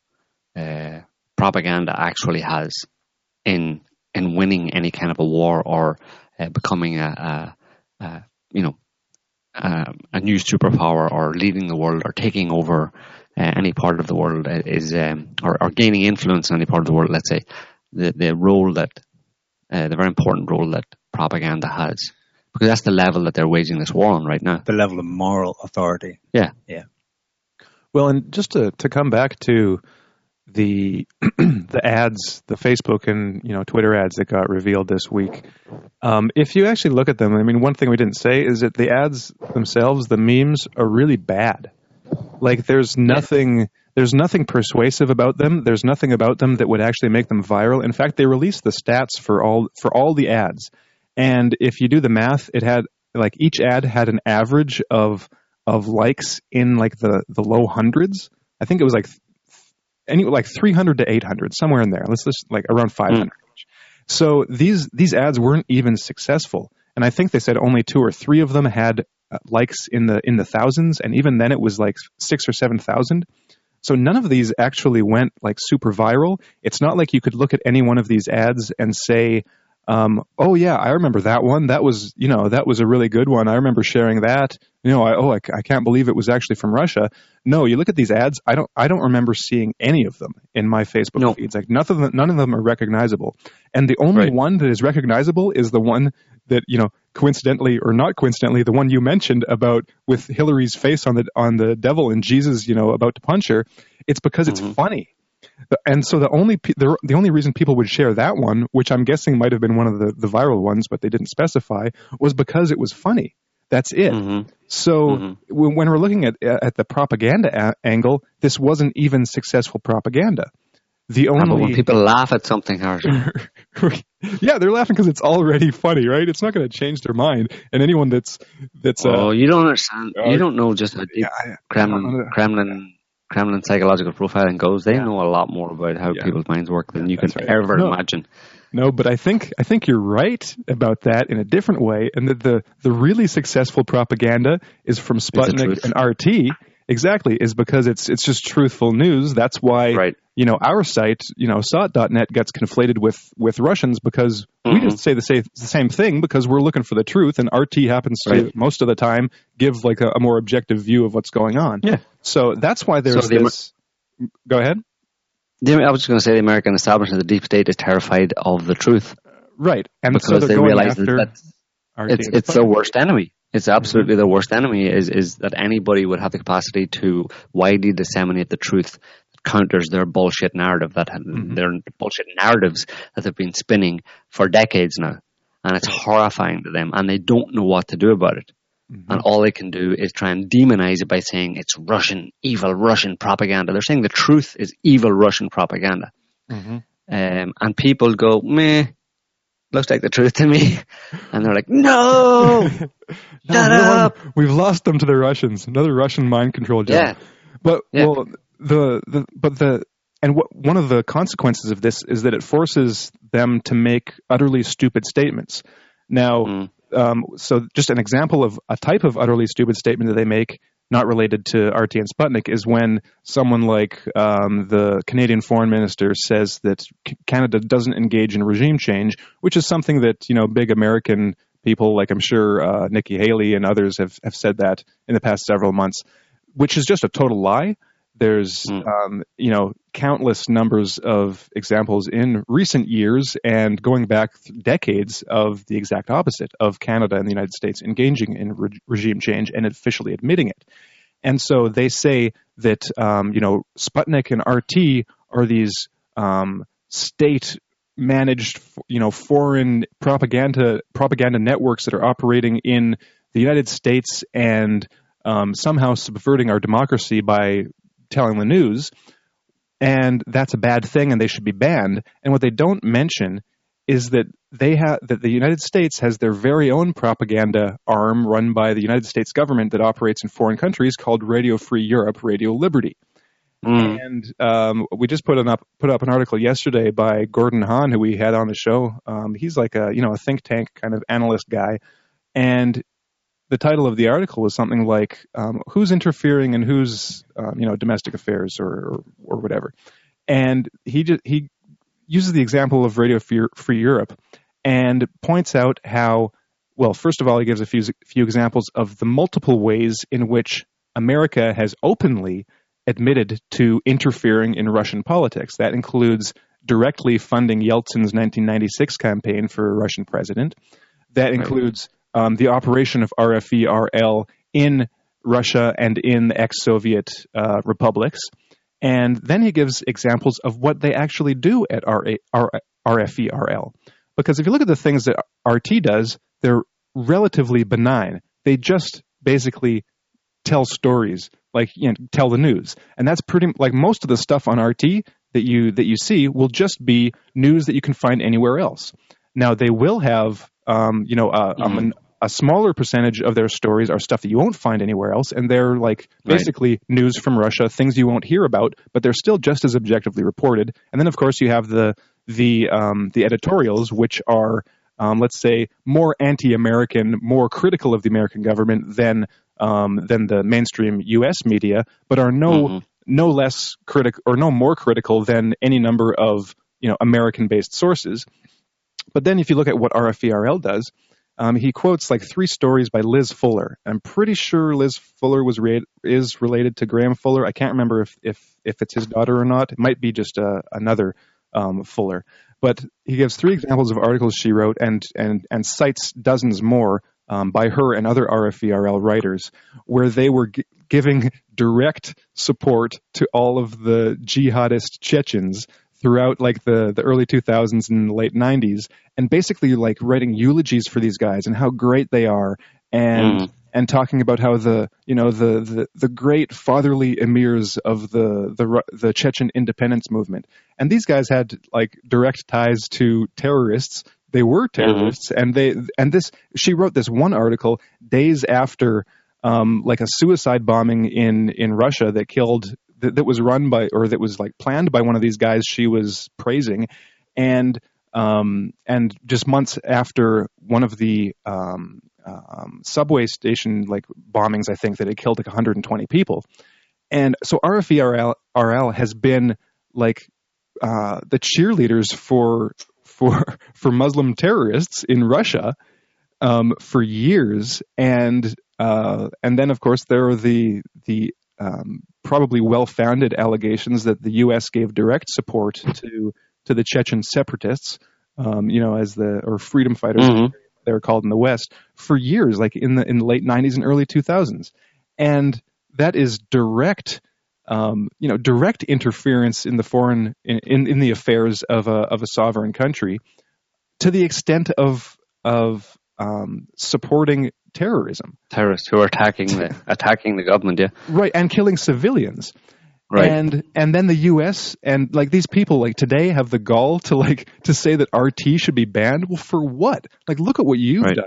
Speaker 5: uh, propaganda actually has in in winning any kind of a war or uh, becoming a, a, a, you know a new superpower or leading the world or taking over uh, any part of the world is um, or, or, gaining influence in any part of the world. Let's say the the role that uh, the very important role that propaganda has, because that's the level that they're waging this war on right now.
Speaker 6: The level of moral authority.
Speaker 5: Yeah,
Speaker 6: yeah.
Speaker 3: Well, and just to to come back to the <clears throat> the ads, the Facebook and you know Twitter ads that got revealed this week. Um, if you actually look at them, I mean, one thing we didn't say is that the ads themselves, the memes, are really bad. Like there's nothing there's nothing persuasive about them. There's nothing about them that would actually make them viral. In fact, they released the stats for all for all the ads. And if you do the math, it had like each ad had an average of of likes in like the the low hundreds. I think it was like any like 300 to 800 somewhere in there. Let's just like around 500. Mm. So these these ads weren't even successful. And I think they said only two or three of them had uh, likes in the in the thousands, and even then it was like six or seven thousand. So none of these actually went like super viral. It's not like you could look at any one of these ads and say, um, oh yeah, I remember that one. That was, you know, that was a really good one. I remember sharing that. You know, I, oh, I, I can't believe it was actually from Russia. No, you look at these ads. I don't, I don't remember seeing any of them in my Facebook
Speaker 5: No.
Speaker 3: feeds. Like none of them, none of them are recognizable. And the only
Speaker 5: Right.
Speaker 3: one that is recognizable is the one that you know, coincidentally or not coincidentally, the one you mentioned about with Hillary's face on the on the devil and Jesus, you know, about to punch her. It's because it's funny. And so the only the, the only reason people would share that one, which I'm guessing might have been one of the, the viral ones, but they didn't specify, was because it was funny. That's it.
Speaker 5: Mhm.
Speaker 3: So
Speaker 5: Mhm.
Speaker 3: when, when we're looking at at the propaganda a- angle, this wasn't even successful propaganda. The only
Speaker 5: when people laugh at something, <laughs>
Speaker 3: yeah, they're laughing because it's already funny, right? It's not going to change their mind. And anyone that's that's uh,
Speaker 5: oh, you don't understand.
Speaker 3: uh,
Speaker 5: you don't know just how deep
Speaker 3: yeah,
Speaker 5: Kremlin. Kremlin, Kremlin psychological profiling goes. They
Speaker 3: Yeah.
Speaker 5: know a lot more about how
Speaker 3: Yeah.
Speaker 5: people's minds work than you can
Speaker 3: right.
Speaker 5: ever
Speaker 3: No.
Speaker 5: imagine.
Speaker 3: No, but I think I think you're right about that in a different way, and that the the really successful propaganda is from Sputnik and RT. Exactly, is because it's it's just truthful news. That's why
Speaker 5: Right.
Speaker 3: you know our site, you know, sott.net gets conflated with with Russians because we
Speaker 5: Mhm.
Speaker 3: just say the same the same thing because we're looking for the truth, and RT happens to
Speaker 5: Right.
Speaker 3: most of the time give like a, a more objective view of what's going on.
Speaker 5: Yeah.
Speaker 3: So that's why there's
Speaker 5: So the
Speaker 3: this. Go ahead.
Speaker 5: The, I was just going to say the American establishment, the deep state, is terrified of the truth
Speaker 3: Right, and
Speaker 5: because
Speaker 3: they're
Speaker 5: they realize that it's it's their worst enemy. It's absolutely their worst enemy. Is is that anybody would have the capacity to widely disseminate the truth that counters their bullshit narrative that had, mm-hmm. their bullshit narratives that they've been spinning for decades now, and it's horrifying to them, and they don't know what to do about it. Mm-hmm. And all they can do is try and demonize it by saying it's Russian, evil Russian propaganda. They're saying the truth is evil Russian propaganda. Mm-hmm. Um, and people go, meh, looks like the truth to me. <laughs> And they're like, no, <laughs>
Speaker 3: No,
Speaker 5: shut
Speaker 3: one-
Speaker 5: up.
Speaker 3: We've lost them to the Russians. Another Russian mind control job.
Speaker 5: Yeah.
Speaker 3: But
Speaker 5: Yeah.
Speaker 3: well, the the but the and what one of the consequences of this is that it forces them to make utterly stupid statements. Now,
Speaker 5: Mm.
Speaker 3: um, so just an example of a type of utterly stupid statement that they make, not related to RT and Sputnik, is when someone like um, the Canadian Foreign Minister says that Canada doesn't engage in regime change, which is something that you know big American people, like I'm sure uh, Nikki Haley and others, have have said that in the past several months, which is just a total lie. There's,
Speaker 5: Mm.
Speaker 3: um, you know, countless numbers of examples in recent years and going back decades of the exact opposite of Canada and the United States engaging in re- regime change and officially admitting it. And so they say that, um, you know, Sputnik and RT are these um, state managed, you know, foreign propaganda propaganda networks that are operating in the United States and um, somehow subverting our democracy by telling the news, and that's a bad thing, and they should be banned. And what they don't mention is that they have that the United States has their very own propaganda arm run by the United States government that operates in foreign countries called Radio Free Europe, Radio Liberty.
Speaker 5: Mm.
Speaker 3: And um, we just put an up put up an article yesterday by Gordon Hahn, who we had on the show. Um, he's like a you know a think tank kind of analyst guy, and the title of the article was something like um, "Who's interfering in who's um, you know domestic affairs or, or or whatever," and he just he uses the example of Radio Free, Free Europe and points out how well first of all he gives a few few examples of the multiple ways in which America has openly admitted to interfering in Russian politics. That includes directly funding Yeltsin's 1996 campaign for Russian president. That includes um, the operation of RFE-RL in Russia and in the ex-Soviet uh, republics. And then he gives examples of what they actually do at RFE-RL. Because if you look at the things that RT does, they're relatively benign. They just basically tell stories, like you know, tell the news, and that's pretty like most of the stuff on RT that you that you see will just be news that you can find anywhere else. Now they will have, um, you know, a, a mon- a smaller percentage of their stories are stuff that you won't find anywhere else, and they're like
Speaker 5: Right.
Speaker 3: basically news from Russia, things you won't hear about, but they're still just as objectively reported. And then of course you have the the um, the editorials, which are um, let's say more anti-American, more critical of the American government than um, than the mainstream U.S. media, but are no
Speaker 5: Mhm.
Speaker 3: no less critical or no more critical than any number of you know American-based sources. But then if you look at what RFERL does, um, he quotes like three stories by Liz Fuller. I'm pretty sure Liz Fuller was re- is related to Graham Fuller. I can't remember if if, if it's his daughter or not. It might be just uh, another um, Fuller. But he gives three examples of articles she wrote and and and cites dozens more um, by her and other RFERL writers where they were g- giving direct support to all of the jihadist Chechens throughout like the, the early 2000s and late 90s and basically like writing eulogies for these guys and how great they are and
Speaker 5: Mm.
Speaker 3: and talking about how the you know the the, the great fatherly emirs of the, the the Chechen independence movement. And these guys had like direct ties to terrorists. They were terrorists. And they and this she wrote this one article days after um, like a suicide bombing in in Russia that killed that, that was run by or that was like planned by one of these guys she was praising. And um, and just months after one of the um, um, subway station like bombings I think that had killed like 120 people. And so RFERL RL has been like uh, the cheerleaders for for <laughs> for Muslim terrorists in Russia um, for years, and uh, and then of course there are the the um, probably well-founded allegations that the U.S. gave direct support to to the Chechen separatists, um, you know, as the or freedom fighters
Speaker 5: Mhm.
Speaker 3: they were called in the West for years, like in the in the late '90s and early 2000s, and that is direct. Um, you know, direct interference in the foreign in, in, in the affairs of a of a sovereign country, to the extent of of um, supporting terrorism,
Speaker 5: Terrorists who are attacking the <laughs> attacking the government. Yeah,
Speaker 3: right, and killing civilians.
Speaker 5: right.
Speaker 3: And and then the U.S. and like these people like today have the gall to like to say that RT should be banned. Well, for what? Like, look at what you've
Speaker 5: Right.
Speaker 3: done.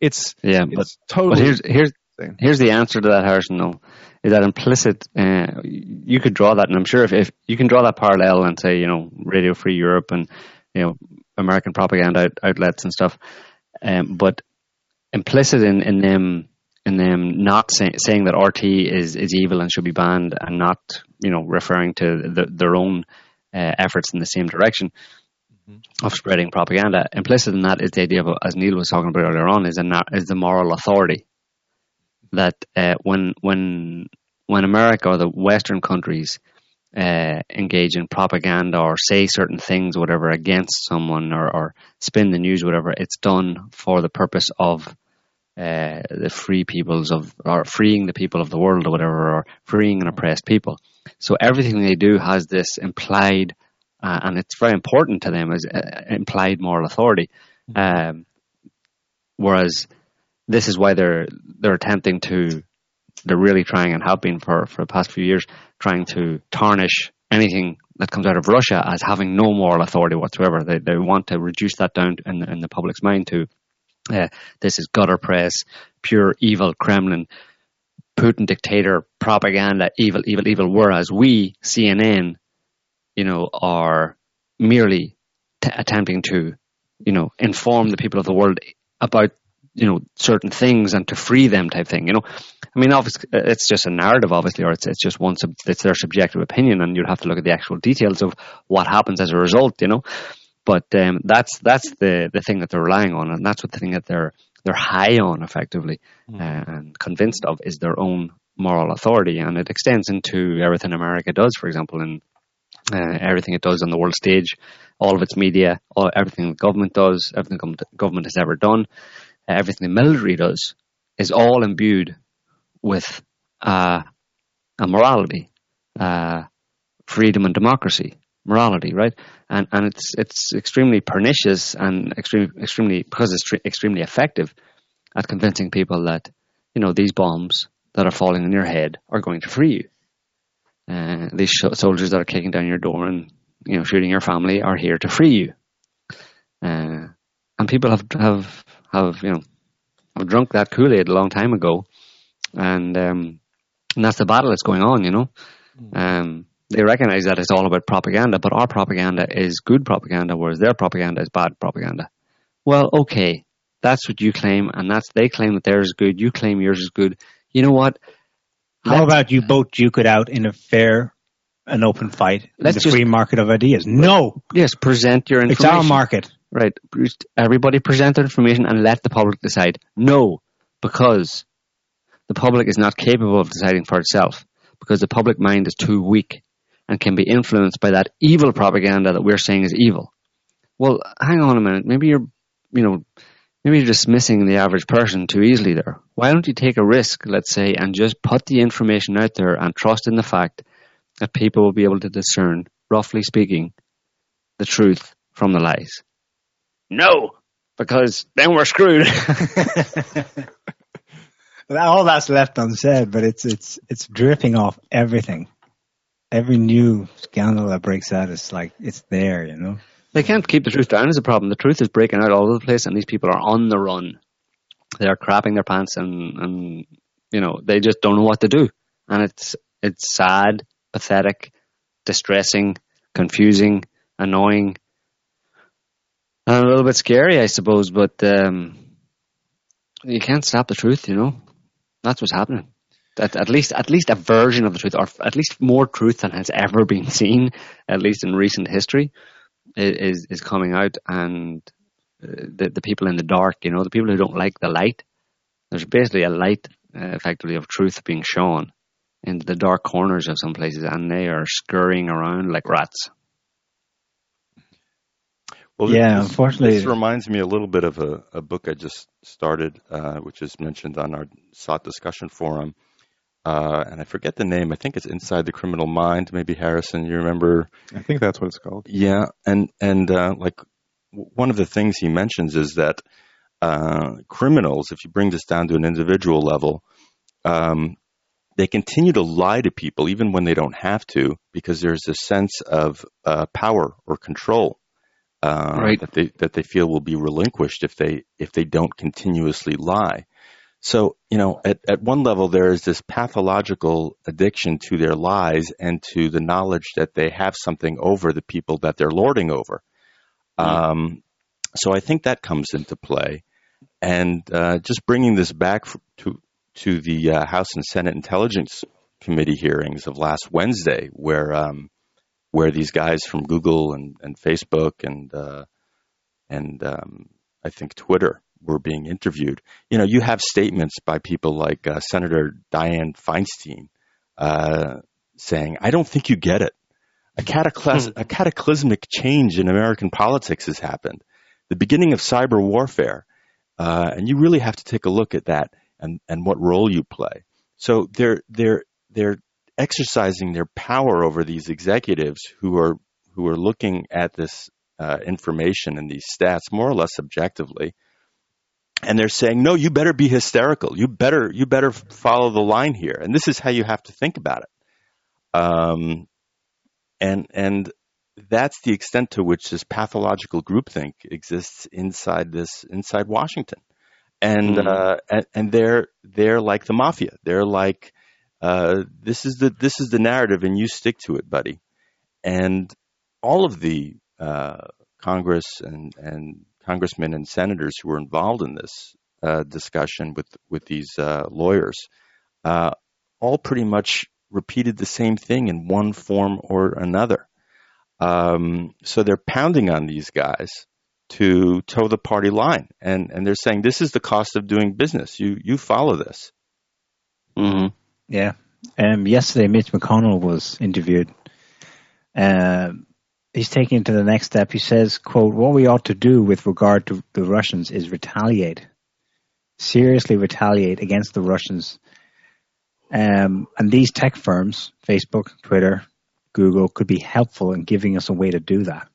Speaker 3: It's
Speaker 5: yeah, but
Speaker 3: it's totally.
Speaker 5: But here's here's here's the answer to that, Harrison. Though, is that implicit? Uh, you could draw that, and I'm sure if, if you can draw that parallel and say, you know, Radio Free Europe and you know American propaganda out, outlets and stuff, um, but implicit in, in them in them not say, saying that RT is is evil and should be banned, and not you know referring to the, their own uh, efforts in the same direction of spreading propaganda. Implicit in that is the idea of, as Niall was talking about earlier on, is a is the moral authority that uh, when when when America or the Western countries uh, engage in propaganda or say certain things, whatever, against someone or, or spin the news, whatever, it's done for the purpose of uh, the free peoples of or freeing the people of the world or whatever, or freeing an oppressed people. So everything they do has this implied, uh, and it's very important to them as uh, implied moral authority. Um, whereas this is why they're they're attempting to they're really trying and have been for, for the past few years trying to tarnish anything that comes out of Russia as having no moral authority whatsoever. They they want to reduce that down in, in the public's mind to uh, this is gutter press, pure evil Kremlin, Putin dictator, propaganda, evil, evil, evil. Whereas we CNN, you know, are merely t- attempting to, you know, inform the people of the world about you know certain things and to free them type thing. You know, I mean, obviously, it's just a narrative, obviously, or it's it's just one sub, it's their subjective opinion, and you'd have to look at the actual details of what happens as a result. You know, but um, that's that's the the thing that they're relying on, and that's what the thing that they're they're high on effectively uh, and convinced of is their own moral authority, and it extends into everything America does, for example, and uh, everything it does on the world stage, all of its media, all, everything the government does, everything the government has ever done, uh, everything the military does, is all imbued with uh, a morality, uh, freedom and democracy, morality, right? And and it's it's extremely pernicious and extremely extremely because it's tr- extremely effective at convincing people that you know these bombs that are falling on your head are going to free you. Uh, these sh- soldiers that are kicking down your door and you know shooting your family are here to free you. Uh, and people have have have you know have drunk that Kool Aid a long time ago, and um, and that's the battle that's going on. You know, um, they recognize that it's all about propaganda, but our propaganda is good propaganda, whereas their propaganda is bad propaganda. Well, okay, that's what you claim, and that's they claim that theirs is good. You claim yours is good. You know what?
Speaker 6: How
Speaker 5: Let's-
Speaker 6: about you both duke it out in a fair and open fight in
Speaker 5: Let's
Speaker 6: the
Speaker 5: just-
Speaker 6: free market of ideas? No,
Speaker 5: Yes, present your information.
Speaker 6: it's our market.
Speaker 5: right? Everybody present their information and let the public decide. No, because the public is not capable of deciding for itself because the public mind is too weak and can be influenced by that evil propaganda that we're saying is evil. Well, hang on a minute. Maybe you're, you know, maybe you're dismissing the average person too easily there. Why don't you take a risk, let's say, and just put the information out there and trust in the fact that people will be able to discern, roughly speaking, the truth from the lies? No, because then we're screwed. <laughs>
Speaker 6: all that's left unsaid, but it's it's it's dripping off everything. Every new scandal that breaks out is like it's there, you know.
Speaker 5: They can't keep the truth down is a problem. The truth is breaking out all over the place, and these people are on the run. They're crapping their pants, and and you know they just don't know what to do, and it's it's sad, pathetic, distressing, confusing, annoying, and a little bit scary, I suppose. But um, you can't stop the truth, you know. That's what's happening. At, at least, at least a version of the truth, or at least more truth than has ever been <laughs> seen, at least in recent history, is is coming out, and uh, the the people in the dark, you know, the people who don't like the light. There's basically a light, uh, effectively, of truth being shown into the dark corners of some places, and they are scurrying around like rats.
Speaker 4: Well,
Speaker 6: yeah,
Speaker 4: this,
Speaker 6: unfortunately,
Speaker 4: this reminds me a little bit of a, a book I just started, uh, which is mentioned on our SOTT discussion forum. Uh, and I forget the name. I think it's Inside the Criminal Mind. Maybe Harrison, you remember?
Speaker 3: I think that's what it's called.
Speaker 4: Yeah, and and uh, like one of the things he mentions is that uh, criminals, if you bring this down to an individual level, um, they continue to lie to people even when they don't have to, because there's a sense of uh, power or control uh,
Speaker 5: right.
Speaker 4: that they that they feel will be relinquished if they if they don't continuously lie. So you know, at at one level, there is this pathological addiction to their lies and to the knowledge that they have something over the people that they're lording over. Mm. Um, so I think that comes into play, and uh, just bringing this back to to the uh, House and Senate Intelligence Committee hearings of last Wednesday, where um, where these guys from Google and, and Facebook and uh, and um, I think Twitter were being interviewed. You know, you have statements by people like uh, Senator Dianne Feinstein uh, saying, "I don't think you get it. A, cataclys- hmm. a cataclysmic change in American politics has happened. The beginning of cyber warfare, uh, and you really have to take a look at that and and what role you play." So they're they're they're exercising their power over these executives who are who are looking at this uh, information and these stats more or less objectively, and they're saying, "No, you better be hysterical. You better you better follow the line here." And this is how you have to think about it. Um, and and that's the extent to which this pathological groupthink exists inside this inside Washington, and mm-hmm. uh, and, and they're they're like the mafia. They're like uh, this is the this is the narrative, and you stick to it, buddy. And all of the uh, Congress and and congressmen and senators who were involved in this uh, discussion with with these uh, lawyers uh, all pretty much repeated the same thing in one form or another. Um, so they're pounding on these guys to toe the party line, and and they're saying this is the cost of doing business. You you follow this.
Speaker 5: Mm-hmm.
Speaker 6: Yeah. Um, yesterday, Mitch McConnell was interviewed. Um, he's taking it to the next step. He says, quote, what we ought to do with regard to the Russians is retaliate, seriously retaliate against the Russians. Um, and these tech firms, Facebook, Twitter, Google, could be helpful in giving us a way to do that.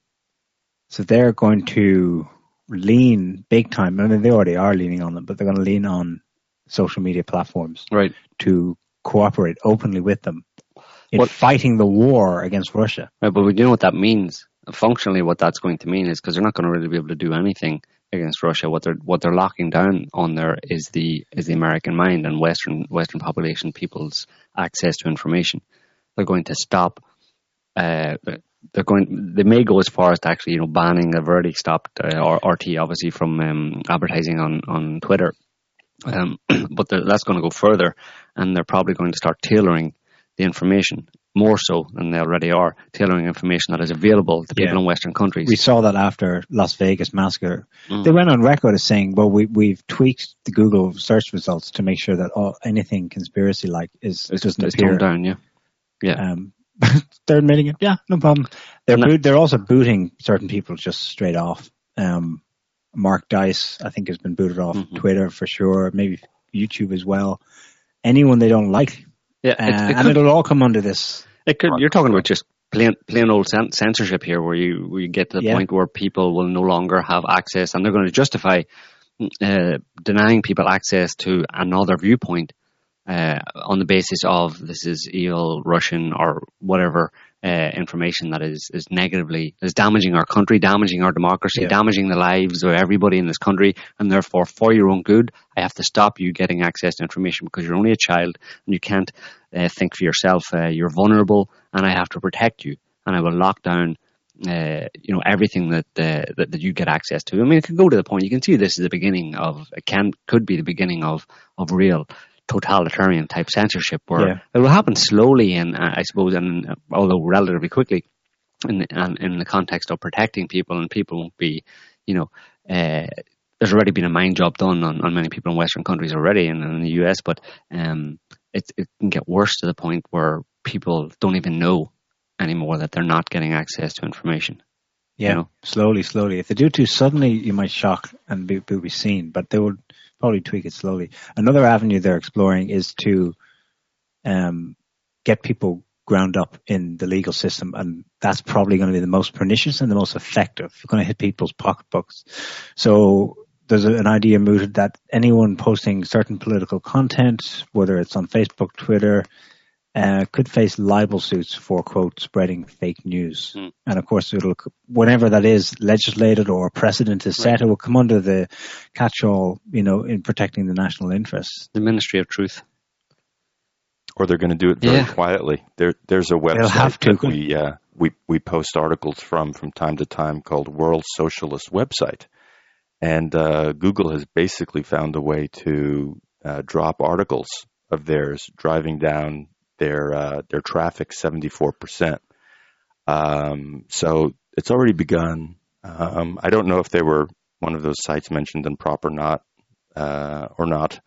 Speaker 6: So they're going to lean big time. I mean, they already are leaning on them, but they're going to lean on social media platforms
Speaker 5: right.
Speaker 6: to cooperate openly with them in what, fighting the war against Russia.
Speaker 5: Right, but we do know what that means. Functionally, what that's going to mean is because they're not going to really be able to do anything against Russia. What they're what they're locking down on there is the is the American mind and Western Western population people's access to information. They're going to stop. Uh, they're going. They may go as far as to actually, you know, banning. They've already stopped uh, RT obviously from um, advertising on on Twitter um, <clears throat> but that's going to go further, and they're probably going to start tailoring the information more so than they already are, tailoring information that is available to people
Speaker 6: Yeah.
Speaker 5: in Western countries.
Speaker 6: We saw that after Las Vegas massacre.
Speaker 5: Mm.
Speaker 6: They went on record as saying, "Well, we we've tweaked the Google search results to make sure that all, anything conspiracy like is
Speaker 5: it's,
Speaker 6: doesn't
Speaker 5: it's
Speaker 6: appear."
Speaker 5: down, yeah. Yeah.
Speaker 6: Um, <laughs> they're admitting it. Yeah, no problem. They're
Speaker 5: No.
Speaker 6: boot, they're also booting certain people just straight off. Um, Mark Dice, I think, has been booted off
Speaker 5: Mhm.
Speaker 6: Twitter for sure. Maybe YouTube as well. Anyone they don't like,
Speaker 5: yeah,
Speaker 6: uh,
Speaker 5: it, it
Speaker 6: and
Speaker 5: could,
Speaker 6: it'll all come under this.
Speaker 5: it could, you're talking about just plain, plain old censorship here, where you, where you get to the
Speaker 6: Yeah.
Speaker 5: point where people will no longer have access, and they're going to justify uh, denying people access to another viewpoint uh, on the basis of this is evil Russian or whatever uh, information that is is negatively is damaging our country, damaging our democracy,
Speaker 6: Yeah.
Speaker 5: damaging the lives of everybody in this country, and therefore for your own good, I have to stop you getting access to information because you're only a child and you can't uh, think for yourself. Uh, you're vulnerable, and I have to protect you, and I will lock down. Uh, you know everything that, uh, that that you get access to. I mean, it could go to the point. You can see this is the beginning of it can could be the beginning of of real totalitarian type censorship where
Speaker 6: Yeah.
Speaker 5: it will happen slowly and uh, I suppose and uh, although relatively quickly in and in the context of protecting people and people won't be you know uh, there's already been a mind job done on, on many people in Western countries already and in the US but um, it, it can get worse to the point where people don't even know anymore that they're not getting access to information
Speaker 6: Yeah,
Speaker 5: You know?
Speaker 6: slowly, slowly. If they do too suddenly, you might shock and be, be seen, but they would probably tweak it slowly. Another avenue they're exploring is to um, get people ground up in the legal system, and that's probably going to be the most pernicious and the most effective. You're going to hit people's pocketbooks. So there's an idea mooted that anyone posting certain political content, whether it's on Facebook, Twitter, uh, could face libel suits for quote spreading fake news.
Speaker 5: Hmm.
Speaker 6: And of course, it'll whenever that is legislated or precedent is set, it will come under the catch-all, you know, in protecting the national interests.
Speaker 5: the Ministry of Truth
Speaker 4: or they're going to do it very
Speaker 5: Yeah.
Speaker 4: quietly. There, there's a website
Speaker 6: have to.
Speaker 4: that we uh, we we post articles from from time to time called World Socialist Website, and uh, Google has basically found a way to uh, drop articles of theirs, driving down their uh, their traffic 74 percent. Um, so it's already begun. Um, I don't know if they were one of those sites mentioned in PropOrNot uh, or not,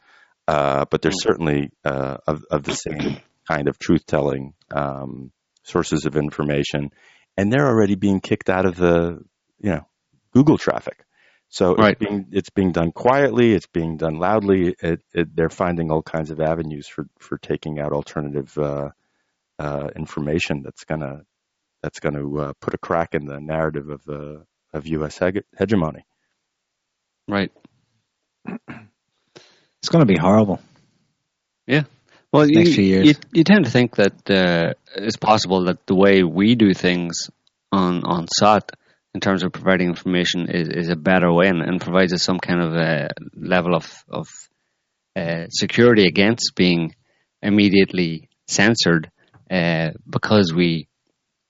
Speaker 4: uh, but they're certainly uh, of, of the same kind of truth telling um, sources of information, and they're already being kicked out of the you know Google traffic. So
Speaker 5: Right.
Speaker 4: it's being it's being done quietly, it's being done loudly. It, it, they're finding all kinds of avenues for for taking out alternative uh, uh, information that's gonna that's going to uh, put a crack in the narrative of the of U.S. hege- hegemony.
Speaker 5: right <clears throat>
Speaker 6: It's going to be horrible. Yeah.
Speaker 5: Well, you,
Speaker 6: next few years.
Speaker 5: you you tend to think that uh, it's possible that the way we do things on on SOTT in terms of providing information is, is a better way and, and provides us some kind of a level of of uh, security against being immediately censored uh, because we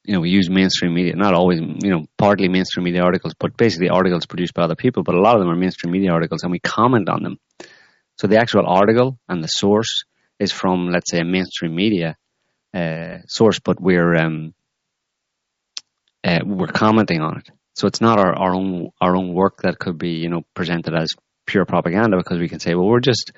Speaker 5: you know we use mainstream media not always you know partly mainstream media articles but basically articles produced by other people but a lot of them are mainstream media articles and we comment on them so the actual article and the source is from, let's say, a mainstream media uh, source, but we're um, uh, we're commenting on it. So it's not our, our own our own work that could be, you know, presented as pure propaganda because we can say, well, we're just,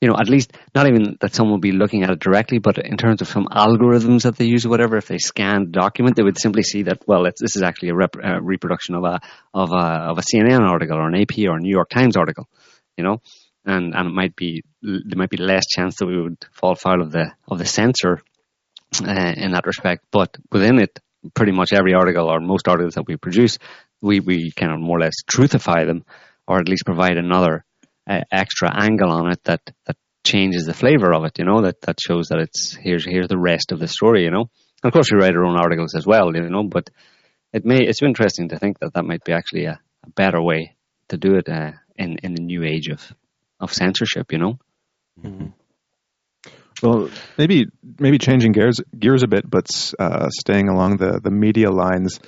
Speaker 5: you know, at least not even that someone will be looking at it directly, but in terms of some algorithms that they use or whatever, if they scan the document, they would simply see that, well, this is actually a rep, uh, reproduction of a of a of a CNN article or an AP or a New York Times article, you know and and it might be there might be less chance that we would fall foul of the of the censor uh, in that respect. But within it, pretty much every article or most articles that we produce, we we kind of more or less truthify them, or at least provide another uh, extra angle on it that that changes the flavor of it. You know that that shows that it's here's here's the rest of the story. You know, and of course we write our own articles as well. You know, but it may it's interesting to think that that might be actually a, a better way to do it uh, in in the new age of of censorship, you know.
Speaker 3: Well, maybe maybe changing gears gears a bit, but uh, staying along the the media lines.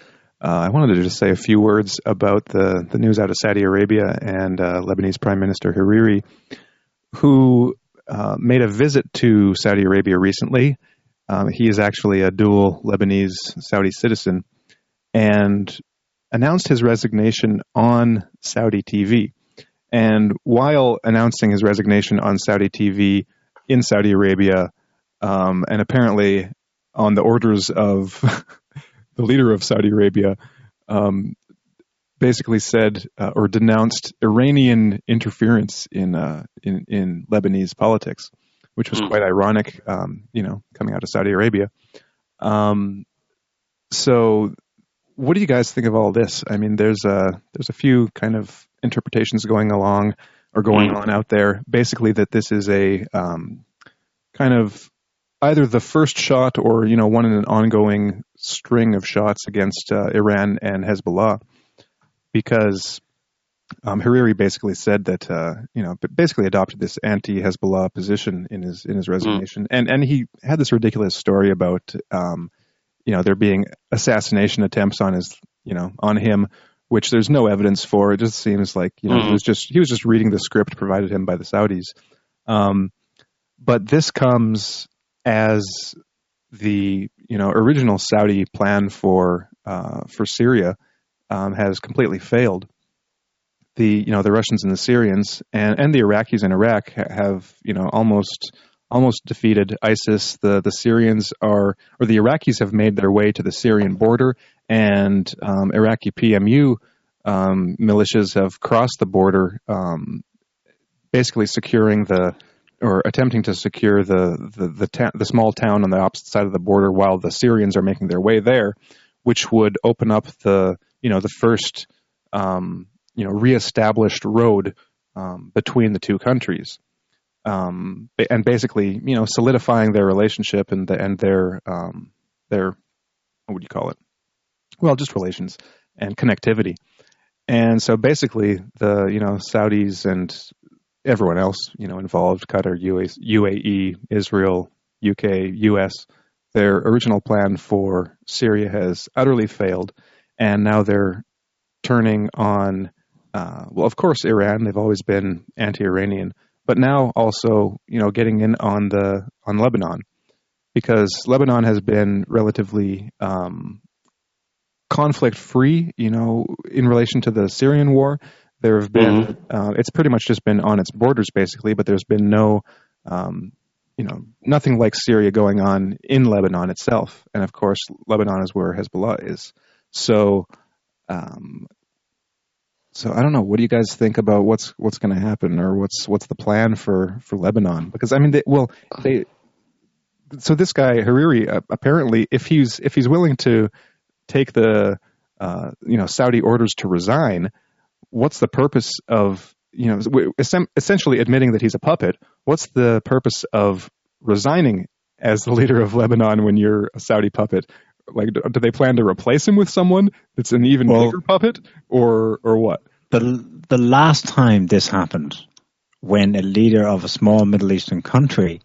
Speaker 3: Uh, I wanted to just say a few words about the the news out of Saudi Arabia and uh, Lebanese Prime Minister Hariri, who uh, made a visit to Saudi Arabia recently Um, he is actually a dual Lebanese Saudi citizen and announced his resignation on Saudi TV. And while announcing his resignation on Saudi TV in Saudi Arabia, um, and apparently on the orders of <laughs> the leader of Saudi Arabia, um, basically said uh, or denounced Iranian interference in uh, in, in Lebanese politics, which was mm. quite ironic. Um, you know, coming out of Saudi Arabia. Um, so, what do you guys think of all this? I mean, there's a there's a few kind of interpretations going along or going mm. on out there. Basically, that this is a um, kind of either the first shot or you know one in an ongoing string of shots against uh, Iran and Hezbollah because um, Hariri basically said that uh, you know basically adopted this anti-Hezbollah position in his in his resignation, mm. and and he had this ridiculous story about um, you know there being assassination attempts on his you know on him, which there's no evidence for. It just seems like you know mm. he was just he was just reading the script provided him by the Saudis. Um, but this comes as the you know original Saudi plan for uh, for Syria um, has completely failed. The you know the Russians and the Syrians and, and the Iraqis in Iraq have you know almost almost defeated ISIS. The the Syrians are or the Iraqis have made their way to the Syrian border, and um, Iraqi PMU um, militias have crossed the border, um, basically securing the or attempting to secure the the the, ta- the small town on the opposite side of the border, while the Syrians are making their way there, which would open up the you know the first um, you know reestablished road um, between the two countries, um, and basically you know solidifying their relationship and the, and their um, their what would you call it? Well, just relations and connectivity. And so basically, the you know Saudis and everyone else you know involved, Qatar, UAE, Israel, UK, US, their original plan for Syria has utterly failed and now they're turning on, uh, well, of course, Iran. They've always been anti-Iranian, but now also, you know, getting in on the on Lebanon because Lebanon has been relatively um, conflict-free. You know, in relation to the Syrian war, there have been mm-hmm. uh, it's pretty much just been on its borders basically, but there's been no um, you know, nothing like Syria going on in Lebanon itself. And of course, Lebanon is where Hezbollah is. So, um, so I don't know. What do you guys think about what's what's going to happen, or what's what's the plan for for Lebanon? Because I mean, they, well, they. So this guy Hariri, uh, apparently, if he's if he's willing to take the uh, you know Saudi orders to resign, what's the purpose of you know essentially admitting that he's a puppet? What's the purpose of resigning as the leader of Lebanon when you're a Saudi puppet? Like, do they plan to replace him with someone that's an even well, bigger puppet, or or what?
Speaker 6: The the last time this happened, when a leader of a small Middle Eastern country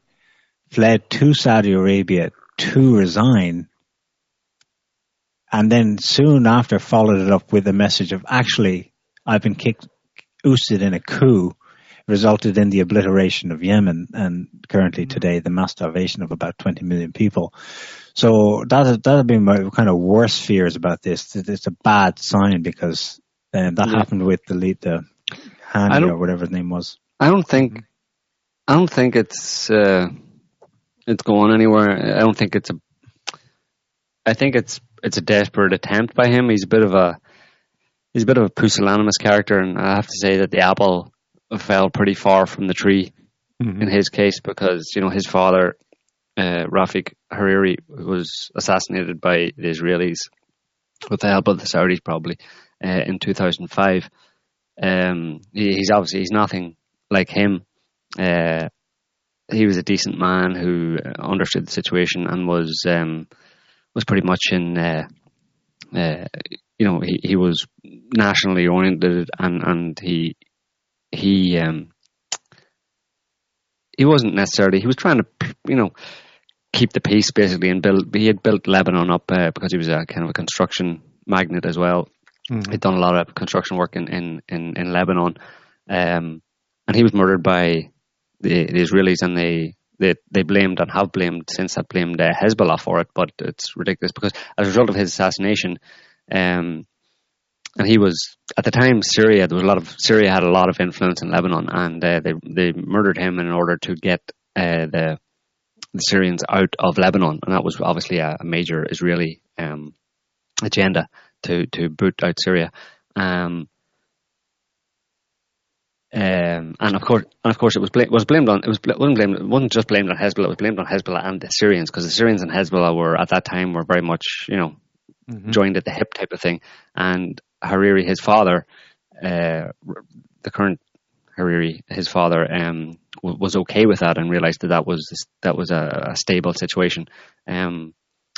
Speaker 6: fled to Saudi Arabia to resign, and then soon after followed it up with a message of actually, I've been kicked, ousted in a coup, resulted in the obliteration of Yemen and currently mm-hmm. today the mass starvation of about 20 million people. So that that have been my kind of worst fears about this. It's a bad sign because um, that yeah. happened with the lead, the Hani or whatever his name was.
Speaker 5: I don't think, I don't think it's uh, it's going anywhere. I don't think it's a. I think it's it's a desperate attempt by him. He's a bit of a he's a bit of a pusillanimous character, and I have to say that the apple fell pretty far from the tree mm-hmm. in his case because you know his father uh, Rafik Hariri was assassinated by the Israelis with the help of the Saudis, probably uh, in 2005. Um, he, he's obviously he's nothing like him. Uh, he was a decent man who understood the situation and was um, was pretty much in. Uh, uh, you know, he, he was nationally oriented and and he he um, he wasn't necessarily he was trying to you know keep the peace basically and build. He had built Lebanon up uh, because he was a kind of a construction magnate as well. Mm-hmm. He'd done a lot of construction work in in in, in Lebanon, um, and he was murdered by the, the Israelis, and they they they blamed and have blamed since have blamed uh, Hezbollah for it, but it's ridiculous because as a result of his assassination, um, and he was at the time Syria. There was a lot of Syria had a lot of influence in Lebanon, and uh, they they murdered him in order to get uh, the the Syrians out of Lebanon, and that was obviously a, a major Israeli um, agenda to to boot out Syria. Um, um, and of course, and of course, it was bl- was blamed on it was bl- wasn't blamed it wasn't just blamed on Hezbollah. It was blamed on Hezbollah and the Syrians because the Syrians and Hezbollah were at that time were very much you know mm-hmm. joined at the hip type of thing. And Hariri, his father, uh, the current Hariri, his father, um, w- was okay with that and realized that that was that was a, a stable situation. Um,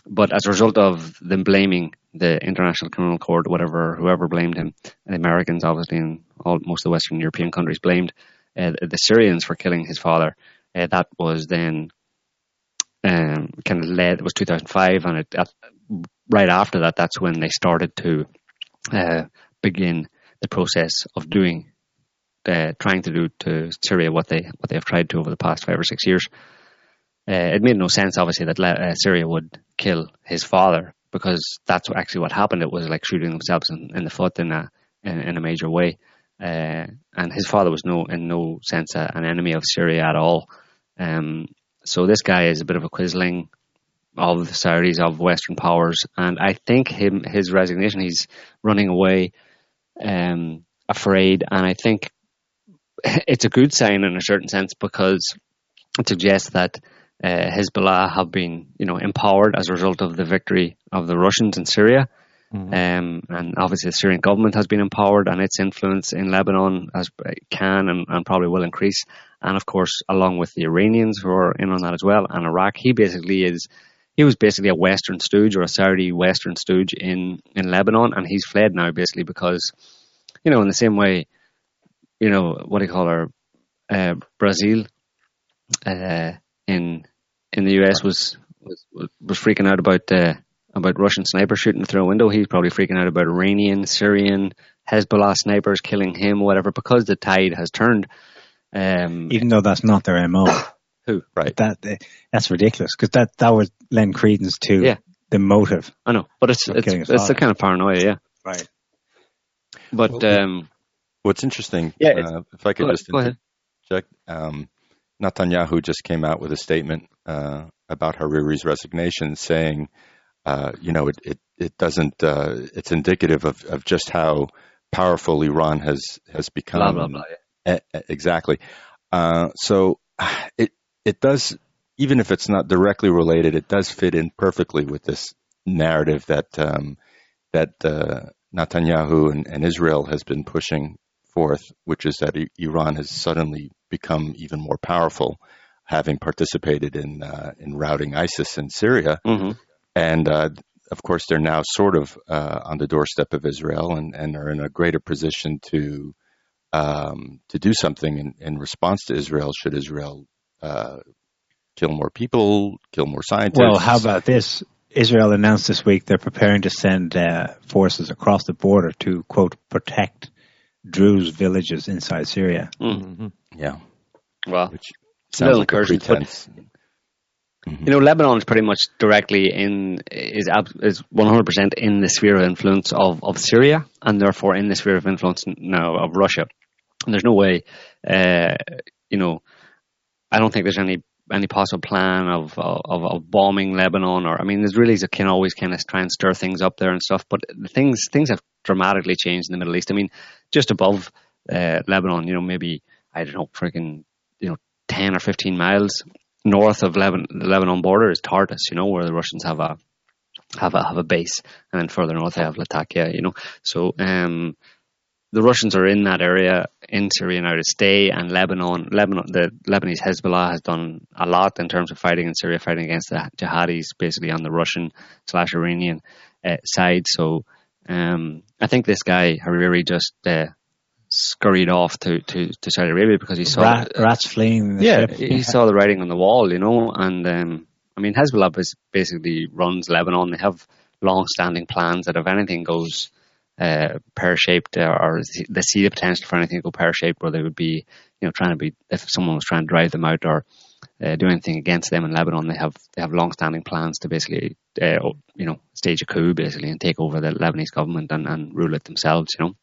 Speaker 5: but as a result of them blaming the International Criminal Court, whatever, whoever blamed him, the Americans obviously and all most of the Western European countries blamed uh, the Syrians for killing his father. Uh, that was then um, kind of led. It was 2005, and it, right after that, that's when they started to uh, begin the process of doing, uh, trying to do to Syria what they what they have tried to over the past five or six years. Uh, it made no sense, obviously, that uh, Syria would kill his father because that's actually what happened. It was like shooting themselves in, in the foot in a in, in a major way. Uh, and his father was no in no sense a, an enemy of Syria at all. Um, so this guy is a bit of a quisling of the Saudis of Western powers, and I think him his resignation, he's running away, um, afraid, and I think <laughs> it's a good sign in a certain sense because it suggests that uh, Hezbollah have been, you know, empowered as a result of the victory of the Russians in Syria. Mm-hmm. Um, and obviously, the Syrian government has been empowered, and its influence in Lebanon as can and, and, probably will increase. And of course, along with the Iranians who are in on that as well, and Iraq, he basically is. He was basically a Western stooge or a Saudi Western stooge in, in Lebanon, and he's fled now basically because, you know, in the same way, you know, what do you call her, uh, Brazile, uh, in in the US was was was freaking out about uh, about Russian snipers shooting through a window. He's probably freaking out about Iranian, Syrian, Hezbollah snipers killing him, or whatever, because the tide has turned. Um,
Speaker 6: Even though that's not their mo. <coughs>
Speaker 5: Who?
Speaker 6: Right. That uh, that's ridiculous because that that would lend credence to
Speaker 5: yeah.
Speaker 6: the motive.
Speaker 5: I know, but it's it's it's the kind of paranoia, yeah.
Speaker 6: Right.
Speaker 5: But well, um,
Speaker 4: what's interesting,
Speaker 5: yeah,
Speaker 4: uh, if I could
Speaker 5: go
Speaker 4: just
Speaker 5: ahead,
Speaker 4: interject, um, Netanyahu just came out with a statement uh, about Hariri's resignation, saying, uh, you know, it it, it doesn't. Uh, it's indicative of, of just how powerful Iran has has become.
Speaker 5: Blah, blah, blah,
Speaker 4: yeah. exactly. Uh, so it it does, even if it's not directly related, it does fit in perfectly with this narrative that um, that uh, Netanyahu and, and Israel has been pushing forth, which is that Iran has suddenly become even more powerful, having participated in uh, in routing ISIS in Syria,
Speaker 5: mm-hmm.
Speaker 4: and uh, of course they're now sort of uh, on the doorstep of Israel and, and are in a greater position to um, to do something in, in, response to Israel. Should Israel uh, kill more people, kill more scientists?
Speaker 6: Well, how about this? Israel announced this week they're preparing to send uh, forces across the border to quote protect Druze villages inside Syria.
Speaker 5: Mm-hmm.
Speaker 4: Yeah.
Speaker 5: Well,
Speaker 4: Which sounds like a pretense.
Speaker 5: Mm-hmm. You know, Lebanon is pretty much directly in is is one hundred percent in the sphere of influence of, of Syria, and therefore in the sphere of influence now of Russia. And there's no way, uh, you know, I don't think there's any any possible plan of, of of bombing Lebanon, or I mean, there's really can always kind of try and stir things up there and stuff. But things things have dramatically changed in the Middle East. I mean, just above uh, Lebanon, you know, maybe I don't know, freaking, you know, 10 or 15 miles north of Lebanon, Lebanon border is Tartus, you know, where the Russians have a, have a, have a base. And then further north they have Latakia, you know. So, um, the Russians are in that area in Syria now to stay, and Lebanon, Lebanon, the Lebanese Hezbollah has done a lot in terms of fighting in Syria, fighting against the jihadis, basically on the Russian slash Iranian uh, side. So, um, I think this guy Hariri just uh, scurried off to, to, to Saudi Arabia because he saw
Speaker 6: Rat, rats fleeing.
Speaker 5: yeah,
Speaker 6: ship.
Speaker 5: he saw the writing on the wall, you know. And um, I mean, Hezbollah basically runs Lebanon. They have long-standing plans that if anything goes uh, pear-shaped uh, or they see the potential for anything to go pear-shaped, where they would be, you know, trying to be if someone was trying to drive them out or uh, do anything against them in Lebanon. They have they have long-standing plans to basically, uh, you know, stage a coup basically and take over the Lebanese government and, and rule it themselves. You know,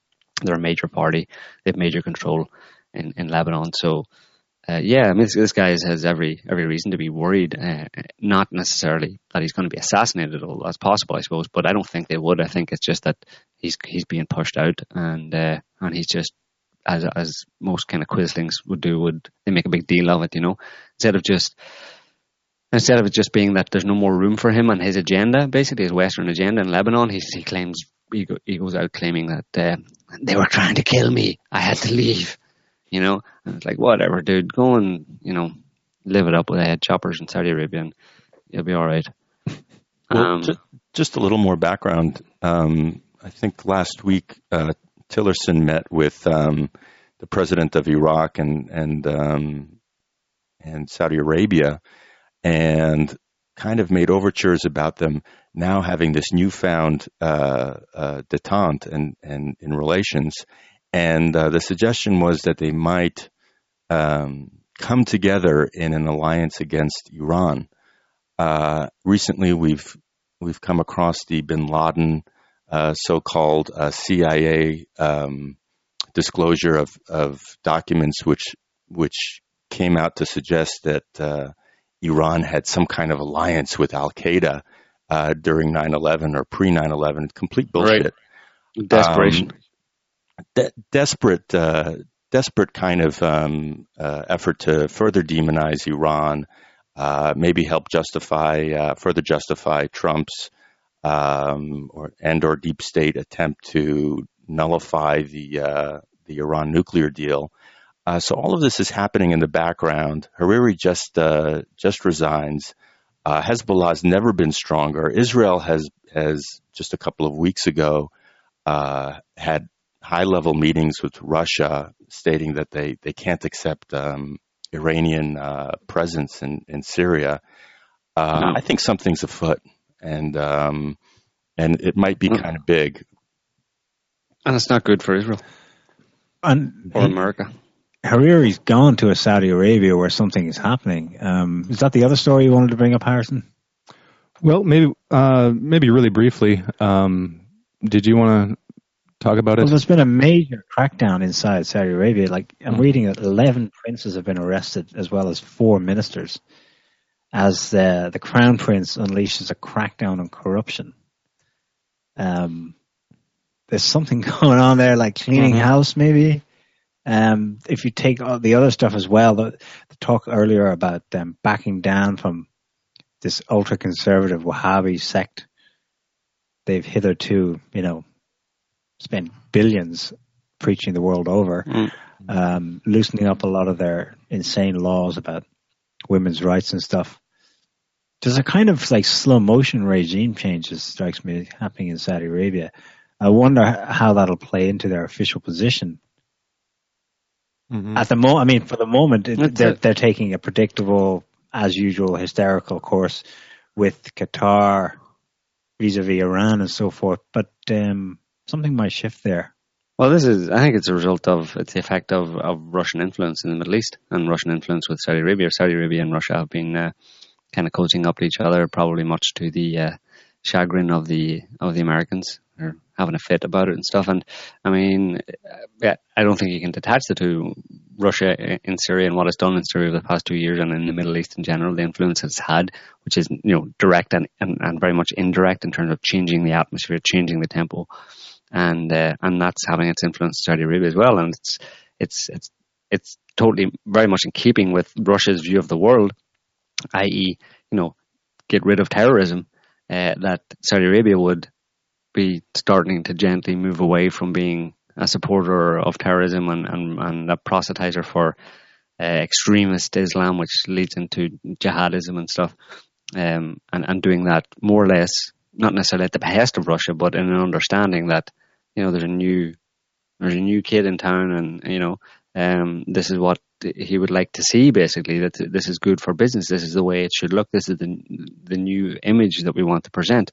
Speaker 5: they're a major party. They have major control in, in Lebanon. So, uh, yeah, I mean, this, this, guy has every every reason to be worried. Uh, not necessarily that he's going to be assassinated as possible, I suppose, but I don't think they would. I think it's just that he's he's being pushed out, and uh, and he's just as as most kind of quislings would do, would they make a big deal of it, you know, instead of just instead of it just being that there's no more room for him and his agenda, basically his Western agenda in Lebanon, he he claims he, go, he goes out claiming that uh, they were trying to kill me, I had to leave, you know, and it's like whatever, dude, go and you know live it up with the head choppers in Saudi Arabia, and you'll be all right. <laughs>
Speaker 4: Well, um, just, just, a little more background. Um, I think last week uh, Tillerson met with um, the president of Iraq and and um, and Saudi Arabia, and kind of made overtures about them now having this newfound uh, uh, detente and and in relations. And uh, the suggestion was that they might um, come together in an alliance against Iran. Uh, recently, we've we've come across the Bin Laden uh, so-called uh, CIA um, disclosure of, of documents which which came out to suggest that uh, Iran had some kind of alliance with Al Qaeda uh, during 9/11 or pre 9/11. Complete bullshit.
Speaker 5: Right. Desperation.
Speaker 4: Um, de- desperate, uh, desperate kind of um, effort to further demonize Iran. maybe help justify, further justify Trump's um, or and or deep state attempt to nullify the uh, the Iran nuclear deal. Uh, so all of this is happening in the background. Hariri just uh, just resigns. Uh, Hezbollah's never been stronger. Israel has has just a couple of weeks ago uh, had high level meetings with Russia, stating that they they can't accept um, Iranian uh, presence in in Syria. No. I think something's afoot and um, and it might be mm. kind of big.
Speaker 5: And it's not good for Israel
Speaker 6: and
Speaker 5: or he, America.
Speaker 6: Hariri's gone to a Saudi Arabia where something is happening. Um, is that the other story you wanted to bring up, Harrison?
Speaker 3: Well, maybe uh, maybe really briefly. Um, did you want to talk about it?
Speaker 6: Well, there's been a major crackdown inside Saudi Arabia. Like I'm mm reading that 11 princes have been arrested, as well as four ministers as the the crown prince unleashes a crackdown on corruption. Um, there's something <laughs> going on there, like cleaning mm-hmm. house, maybe. Um, if you take all the other stuff as well, the, the talk earlier about them backing down from this ultra conservative Wahhabi sect, they've hitherto, you know, spent billions preaching the world over, mm. um, loosening up a lot of their insane laws about women's rights and stuff. There's a kind of like slow motion regime change that strikes me happening in Saudi Arabia. I wonder how that'll play into their official position. Mm-hmm. At the moment, I mean, for the moment, they're, they're taking a predictable, as usual, hysterical course with Qatar vis-a-vis Iran and so forth. But um, something might shift there.
Speaker 5: Well, this is, I think it's a result of, it's the effect of, of Russian influence in the Middle East and Russian influence with Saudi Arabia. Saudi Arabia and Russia have been uh, kind of coaching up to each other, probably much to the uh, chagrin of the of the Americans. They're having a fit about it and stuff. And I mean, I don't think you can detach the two. Russia in Syria and what it's done in Syria over the past two years, and in the Middle East in general, the influence it's had, which is you know direct and, and, and very much indirect in terms of changing the atmosphere, changing the tempo and uh, and that's having its influence in Saudi Arabia as well. And it's it's it's it's totally very much in keeping with Russia's view of the world, i.e., you know, get rid of terrorism. Uh, that Saudi Arabia would be starting to gently move away from being a supporter of terrorism and and, and a proselytizer for uh, extremist Islam, which leads into jihadism and stuff, um, and and doing that more or less not necessarily at the behest of Russia, but in an understanding that you know there's a new there's a new kid in town, and you know um, this is what he would like to see. Basically, that this is good for business. This is the way it should look. This is the the new image that we want to present.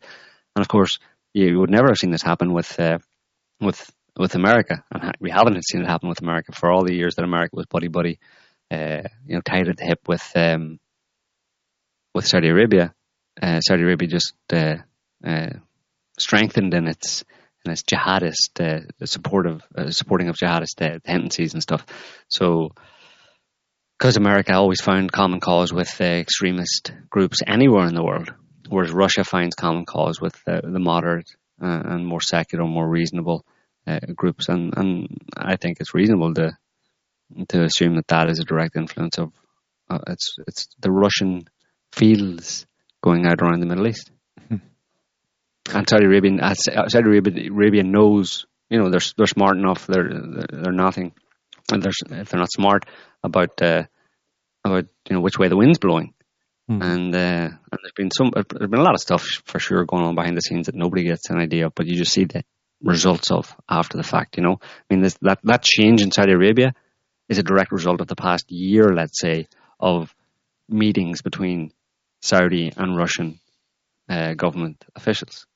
Speaker 5: And of course, you would never have seen this happen with uh, with with America, and we haven't seen it happen with America for all the years that America was buddy buddy, uh, you know, tied at the hip with um, with Saudi Arabia, uh, Saudi Arabia just uh, strengthened in its in its jihadist uh, supportive uh, supporting of jihadist uh, tendencies and stuff. So, because America always found common cause with extremist groups anywhere in the world, whereas Russia finds common cause with the moderate and more secular, more reasonable groups, and and I think it's reasonable to to assume that that is a direct influence of it's it's the Russian fields going out around the Middle East. And Saudi Arabia, uh, Saudi Arabia, Arabia knows, you know, they're they're smart enough. They're they're, they're nothing. And they're, if they're not smart about uh, about you know which way the wind's blowing, mm. and uh, and there's been some there's been a lot of stuff for sure going on behind the scenes that nobody gets an idea of, but you just see the results of after the fact. You know, I mean, this, that that change in Saudi Arabia is a direct result of the past year, let's say, of meetings between Saudi and Russian uh, government officials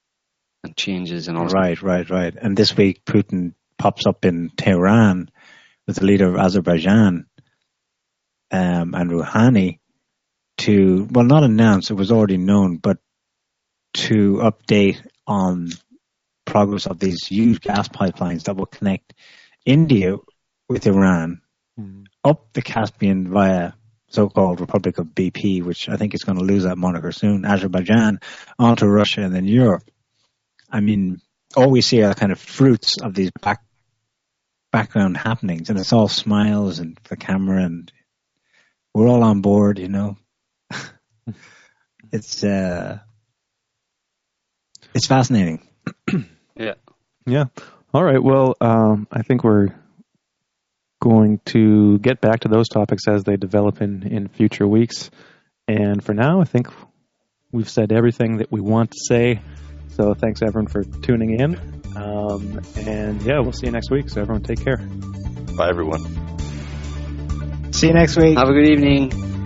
Speaker 5: and changes and all.
Speaker 6: Right, right, right. And this week, Putin pops up in Tehran with the leader of Azerbaijan um, and Rouhani to, well, not announce, it was already known, but to update on progress of these huge gas pipelines that will connect India with Iran mm. up the Caspian via so-called Republic of BP, which I think is going to lose that moniker soon, Azerbaijan, onto Russia and then Europe. I mean, all we see are kind of fruits of these back background happenings, and it's all smiles and the camera, and we're all on board, you know. <laughs> it's uh, it's fascinating. <clears throat>
Speaker 5: yeah.
Speaker 3: Yeah. All right. Well, um, I think we're going to get back to those topics as they develop in, in future weeks. And for now, I think we've said everything that we want to say. So thanks everyone for tuning in. Um, and yeah, we'll see you next week. So everyone take care.
Speaker 4: Bye everyone.
Speaker 6: See you next week.
Speaker 5: Have a good evening.